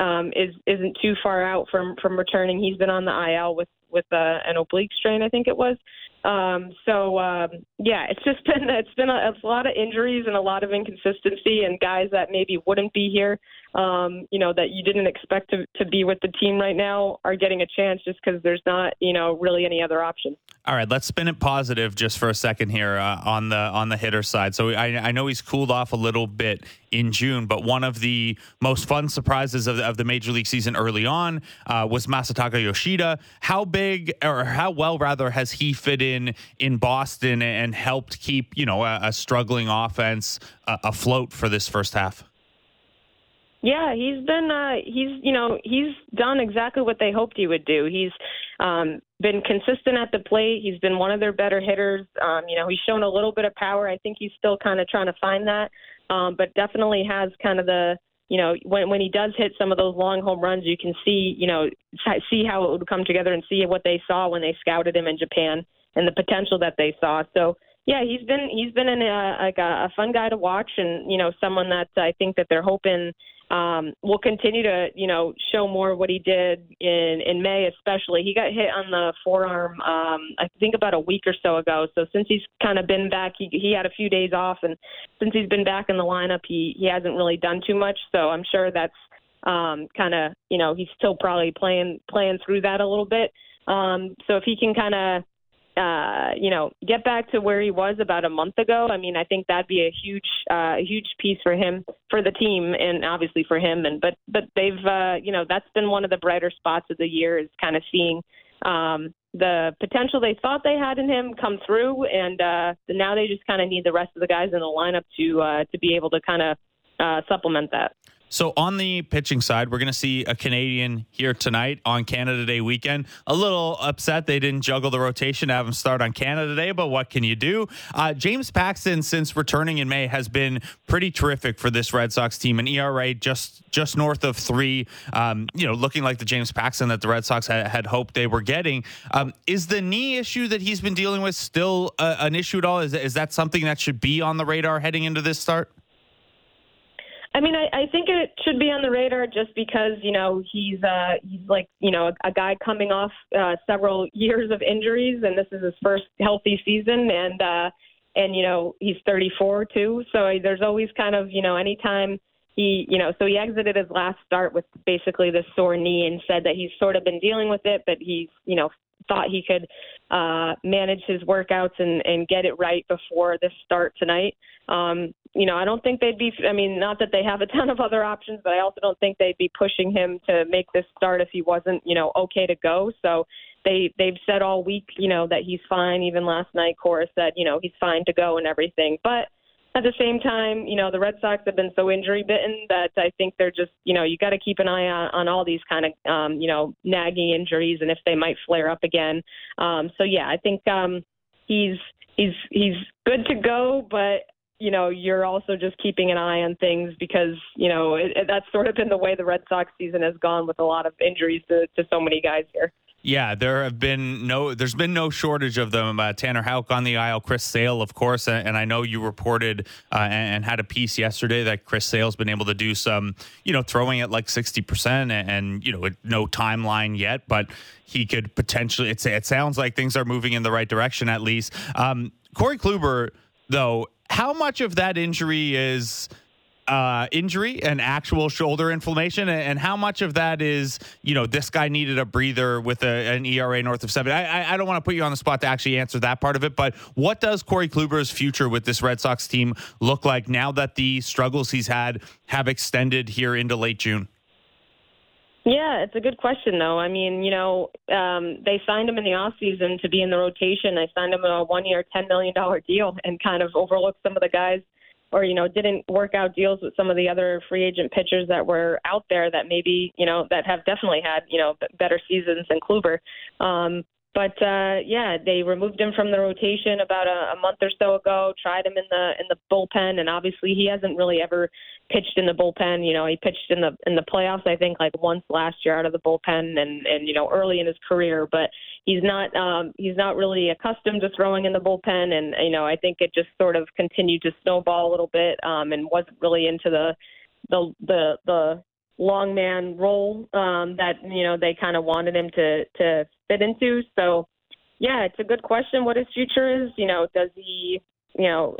um, is isn't too far out from from returning. He's been on the IL with with uh, an oblique strain, I think it was. Um, so um, yeah, it's just been it's been a, it's a lot of injuries and a lot of inconsistency, and guys that maybe wouldn't be here, um, you know, that you didn't expect to to be with the team right now are getting a chance just because there's not you know really any other option. All right, let's spin it positive just for a second here uh, on the on the hitter side. So I, I know he's cooled off a little bit in June, but one of the most fun surprises of the, of the major league season early on uh, was Masataka Yoshida. How big or how well rather has he fit in in Boston and helped keep you know a, a struggling offense uh, afloat for this first half? Yeah, he's been uh he's you know, he's done exactly what they hoped he would do. He's um been consistent at the plate. He's been one of their better hitters. Um, you know, he's shown a little bit of power. I think he's still kind of trying to find that. Um, but definitely has kind of the you know, when when he does hit some of those long home runs, you can see, you know, see how it would come together and see what they saw when they scouted him in Japan and the potential that they saw. So yeah, he's been he's been in a, like a, a fun guy to watch, and you know, someone that I think that they're hoping um, will continue to, you know, show more of what he did in in May, especially. He got hit on the forearm, um, I think about a week or so ago. So since he's kind of been back, he he had a few days off, and since he's been back in the lineup, he he hasn't really done too much. So I'm sure that's um, kind of, you know, he's still probably playing playing through that a little bit. Um, so if he can kind of uh, you know, get back to where he was about a month ago. I mean, I think that'd be a huge, uh, huge piece for him, for the team, and obviously for him. And but, but they've, uh, you know, that's been one of the brighter spots of the year is kind of seeing um, the potential they thought they had in him come through, and uh, now they just kind of need the rest of the guys in the lineup to uh, to be able to kind of uh, supplement that. So on the pitching side, we're going to see a Canadian here tonight on Canada Day weekend. A little upset they didn't juggle the rotation to have him start on Canada Day, but what can you do? Uh, James Paxton, since returning in May, has been pretty terrific for this Red Sox team. An ERA just just north of three. Um, you know, looking like the James Paxton that the Red Sox had, had hoped they were getting. Um, is the knee issue that he's been dealing with still uh, an issue at all? Is is that something that should be on the radar heading into this start? I mean, I, I think it should be on the radar just because you know he's uh, he's like you know a, a guy coming off uh, several years of injuries, and this is his first healthy season, and uh, and you know he's 34 too, so there's always kind of you know anytime he you know so he exited his last start with basically this sore knee and said that he's sort of been dealing with it, but he's you know thought he could uh, manage his workouts and, and get it right before this start tonight. Um, you know, I don't think they'd be. I mean, not that they have a ton of other options, but I also don't think they'd be pushing him to make this start if he wasn't, you know, okay to go. So they they've said all week, you know, that he's fine. Even last night, Cora said, you know, he's fine to go and everything. But at the same time, you know, the Red Sox have been so injury bitten that I think they're just, you know, you got to keep an eye on, on all these kind of, um, you know, nagging injuries and if they might flare up again. Um, so yeah, I think um, he's he's he's good to go, but you know, you're also just keeping an eye on things because, you know, it, it, that's sort of been the way the Red Sox season has gone with a lot of injuries to, to so many guys here. Yeah, there have been no, there's been no shortage of them. Uh, Tanner Houck on the IL, Chris Sale, of course, and, and I know you reported uh, and, and, had a piece yesterday that Chris Sale's been able to do some, you know, throwing at like sixty percent, and, you know, no timeline yet, but he could potentially. It's it sounds like things are moving in the right direction at least. Um, Corey Kluber, though, how much of that injury is? Uh, injury and actual shoulder inflammation, and how much of that is you know this guy needed a breather with a, an ERA north of seven. I, I, I don't want to put you on the spot to actually answer that part of it, but what does Corey Kluber's future with this Red Sox team look like now that the struggles he's had have extended here into late June? Yeah, it's a good question though. I mean, you know, um, they signed him in the off season to be in the rotation. They signed him a one year, ten million dollar deal, and kind of overlooked some of the guys or you know didn't work out deals with some of the other free agent pitchers that were out there that maybe you know that have definitely had you know better seasons than Kluber. Um, but uh, yeah, they removed him from the rotation about a, a month or so ago. Tried him in the in the bullpen, and obviously he hasn't really ever pitched in the bullpen. You know, he pitched in the in the playoffs, I think, like once last year out of the bullpen, and and you know early in his career. But he's not um, he's not really accustomed to throwing in the bullpen, and you know I think it just sort of continued to snowball a little bit, um, and wasn't really into the the the the long man role um, that you know they kind of wanted him to to fit into. So yeah, it's a good question what his future is. You know, does he you know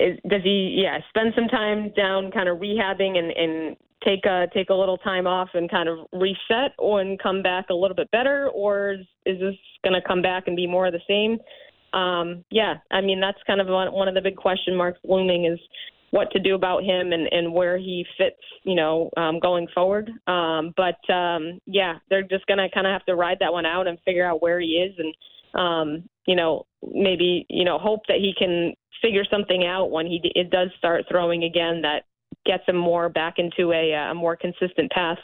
is, does he yeah spend some time down kind of rehabbing and and take a take a little time off and kind of reset and come back a little bit better or is, is this going to come back and be more of the same um, yeah i mean that's kind of one, one of the big question marks looming is what to do about him and, and where he fits, you know, um, going forward. Um, but um, yeah, they're just gonna kind of have to ride that one out and figure out where he is, and um, you know, maybe you know, hope that he can figure something out when he it does start throwing again that gets him more back into a, a more consistent path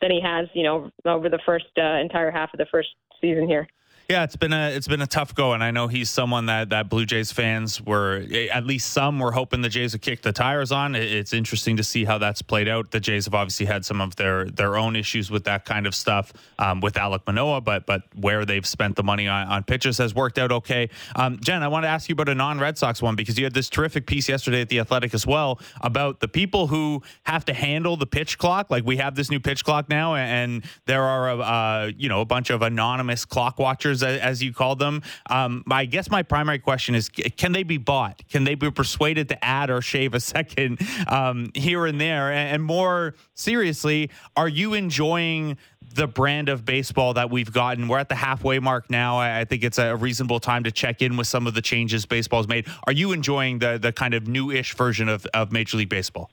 than he has, you know, over the first uh, entire half of the first season here. Yeah, it's been a it's been a tough go, and I know he's someone that that Blue Jays fans were at least some were hoping the Jays would kick the tires on. It's interesting to see how that's played out. The Jays have obviously had some of their their own issues with that kind of stuff um, with Alek Manoah, but but where they've spent the money on, on pitchers has worked out okay. Um, Jen, I want to ask you about a non Red Sox one because you had this terrific piece yesterday at the Athletic as well about the people who have to handle the pitch clock. Like we have this new pitch clock now, and there are uh, you know a bunch of anonymous clock watchers as you call them. Um, I guess my primary question is: Can they be bought? Can they be persuaded to add or shave a second um, here and there? And more seriously, are you enjoying? the brand of baseball that we've gotten. We're at the halfway mark now. I think it's a reasonable time to check in with some of the changes baseball's made. Are you enjoying the the kind of new-ish version of, of Major League Baseball?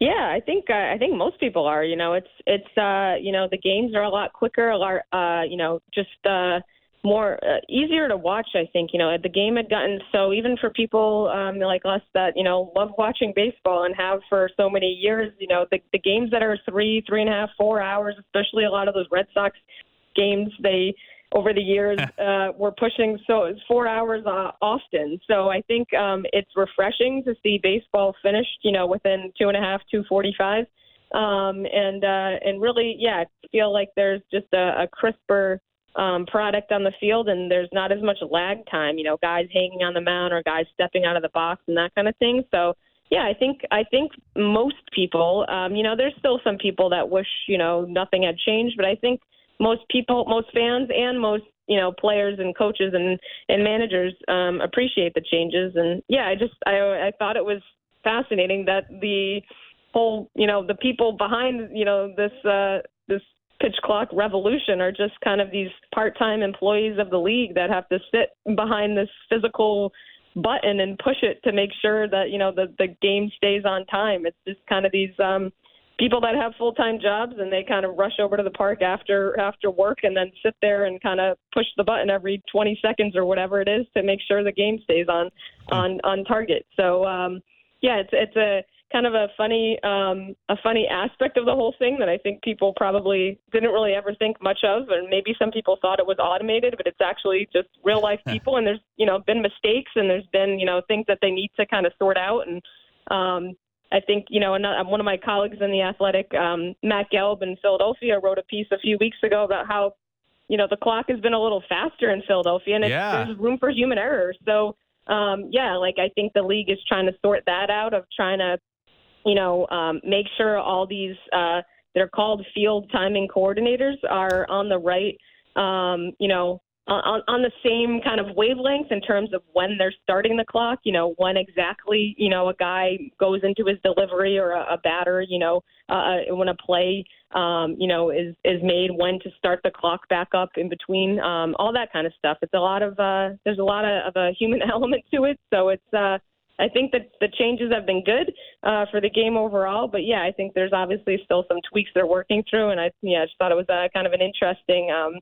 Yeah, I think uh, I think most people are. You know, it's it's uh, you know the games are a lot quicker, a lot uh, you know just uh, more uh, easier to watch. I think you know the game had gotten so even for people um, like us that you know love watching baseball and have for so many years. You know the the games that are three, three and a half, four hours, especially a lot of those Red Sox games, they over the years uh, we're pushing so it's four hours uh, often. So I think um, it's refreshing to see baseball finished, you know, within two and a half, two forty-five, um, and uh, and really, yeah, feel like there's just a, a crisper um, product on the field, and there's not as much lag time. You know, guys hanging on the mound or guys stepping out of the box and that kind of thing. So. Yeah, I think I think most people, um, you know, there's still some people that wish, you know, nothing had changed, but I think most people, most fans, and most you know players and coaches and and managers um, appreciate the changes. And yeah, I just I I thought it was fascinating that the whole you know the people behind you know this uh, this pitch clock revolution are just kind of these part-time employees of the league that have to sit behind this physical button and push it to make sure that you know the the game stays on time. It's just kind of these um people that have full time jobs and they kind of rush over to the park after after work and then sit there and kind of push the button every 20 seconds or whatever it is to make sure the game stays on on on target. So um, yeah, it's it's a kind of a funny um, a funny aspect of the whole thing that I think people probably didn't really ever think much of, and maybe some people thought it was automated, but it's actually just real life people, and there's you know been mistakes and there's been you know things that they need to kind of sort out and um, I think you know another, one of my colleagues in the Athletic, um, Matt Gelb in Philadelphia, wrote a piece a few weeks ago about how you know the clock has been a little faster in Philadelphia, and yeah. there's room for human error. So um, yeah, like I think the league is trying to sort that out of trying to you know um, make sure all these uh, they're called field timing coordinators are on the right um, you know on, on the same kind of wavelength in terms of when they're starting the clock. You know, when exactly you know a guy goes into his delivery or a, a batter. You know, uh, when a play um, you know is is made, when to start the clock back up in between. Um, all that kind of stuff. It's a lot of uh, there's a lot of, of a human element to it. So it's. Uh, I think that the changes have been good uh, for the game overall, but yeah, I think there's obviously still some tweaks they're working through, and I yeah, I just thought it was uh, kind of an interesting um,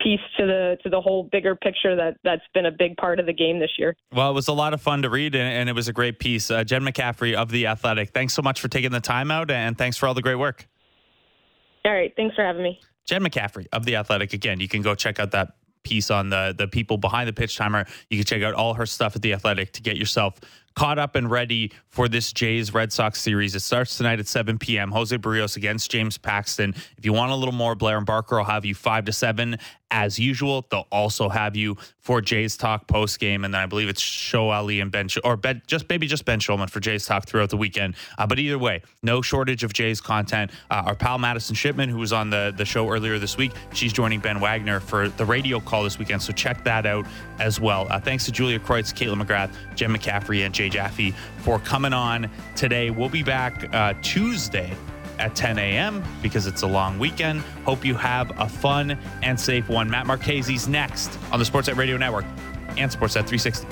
piece to the to the whole bigger picture that that's been a big part of the game this year. Well, it was a lot of fun to read, and, and it was a great piece. Uh, Jen McCaffrey of the Athletic, thanks so much for taking the time out, and thanks for all the great work. All right, thanks for having me. Jen McCaffrey of the Athletic. Again, you can go check out that piece on the the people behind the pitch timer. You can check out all her stuff at the Athletic to get yourself caught up and ready for this Jays Red Sox series. It starts tonight at 7 p.m. Jose Berrios against James Paxton. If you want a little more, Blair and Barker will have you 5 to 7 as usual. They'll also have you for Jays Talk post game, and then I believe it's Show Ali and Ben, or ben, just maybe just Ben Shulman for Jays Talk throughout the weekend. Uh, but either way, no shortage of Jays content. Uh, our pal Madison Shipman, who was on the the show earlier this week, she's joining Ben Wagner for the radio call this weekend. So check that out as well. Uh, thanks to Julia Kreuz, Kaitlyn McGrath, Jen McCaffrey, and Jaffe for coming on today. We'll be back uh, Tuesday at 10 a.m. because it's a long weekend. Hope you have a fun and safe one. Matt Marchese's next on the Sportsnet Radio Network and Sportsnet 360.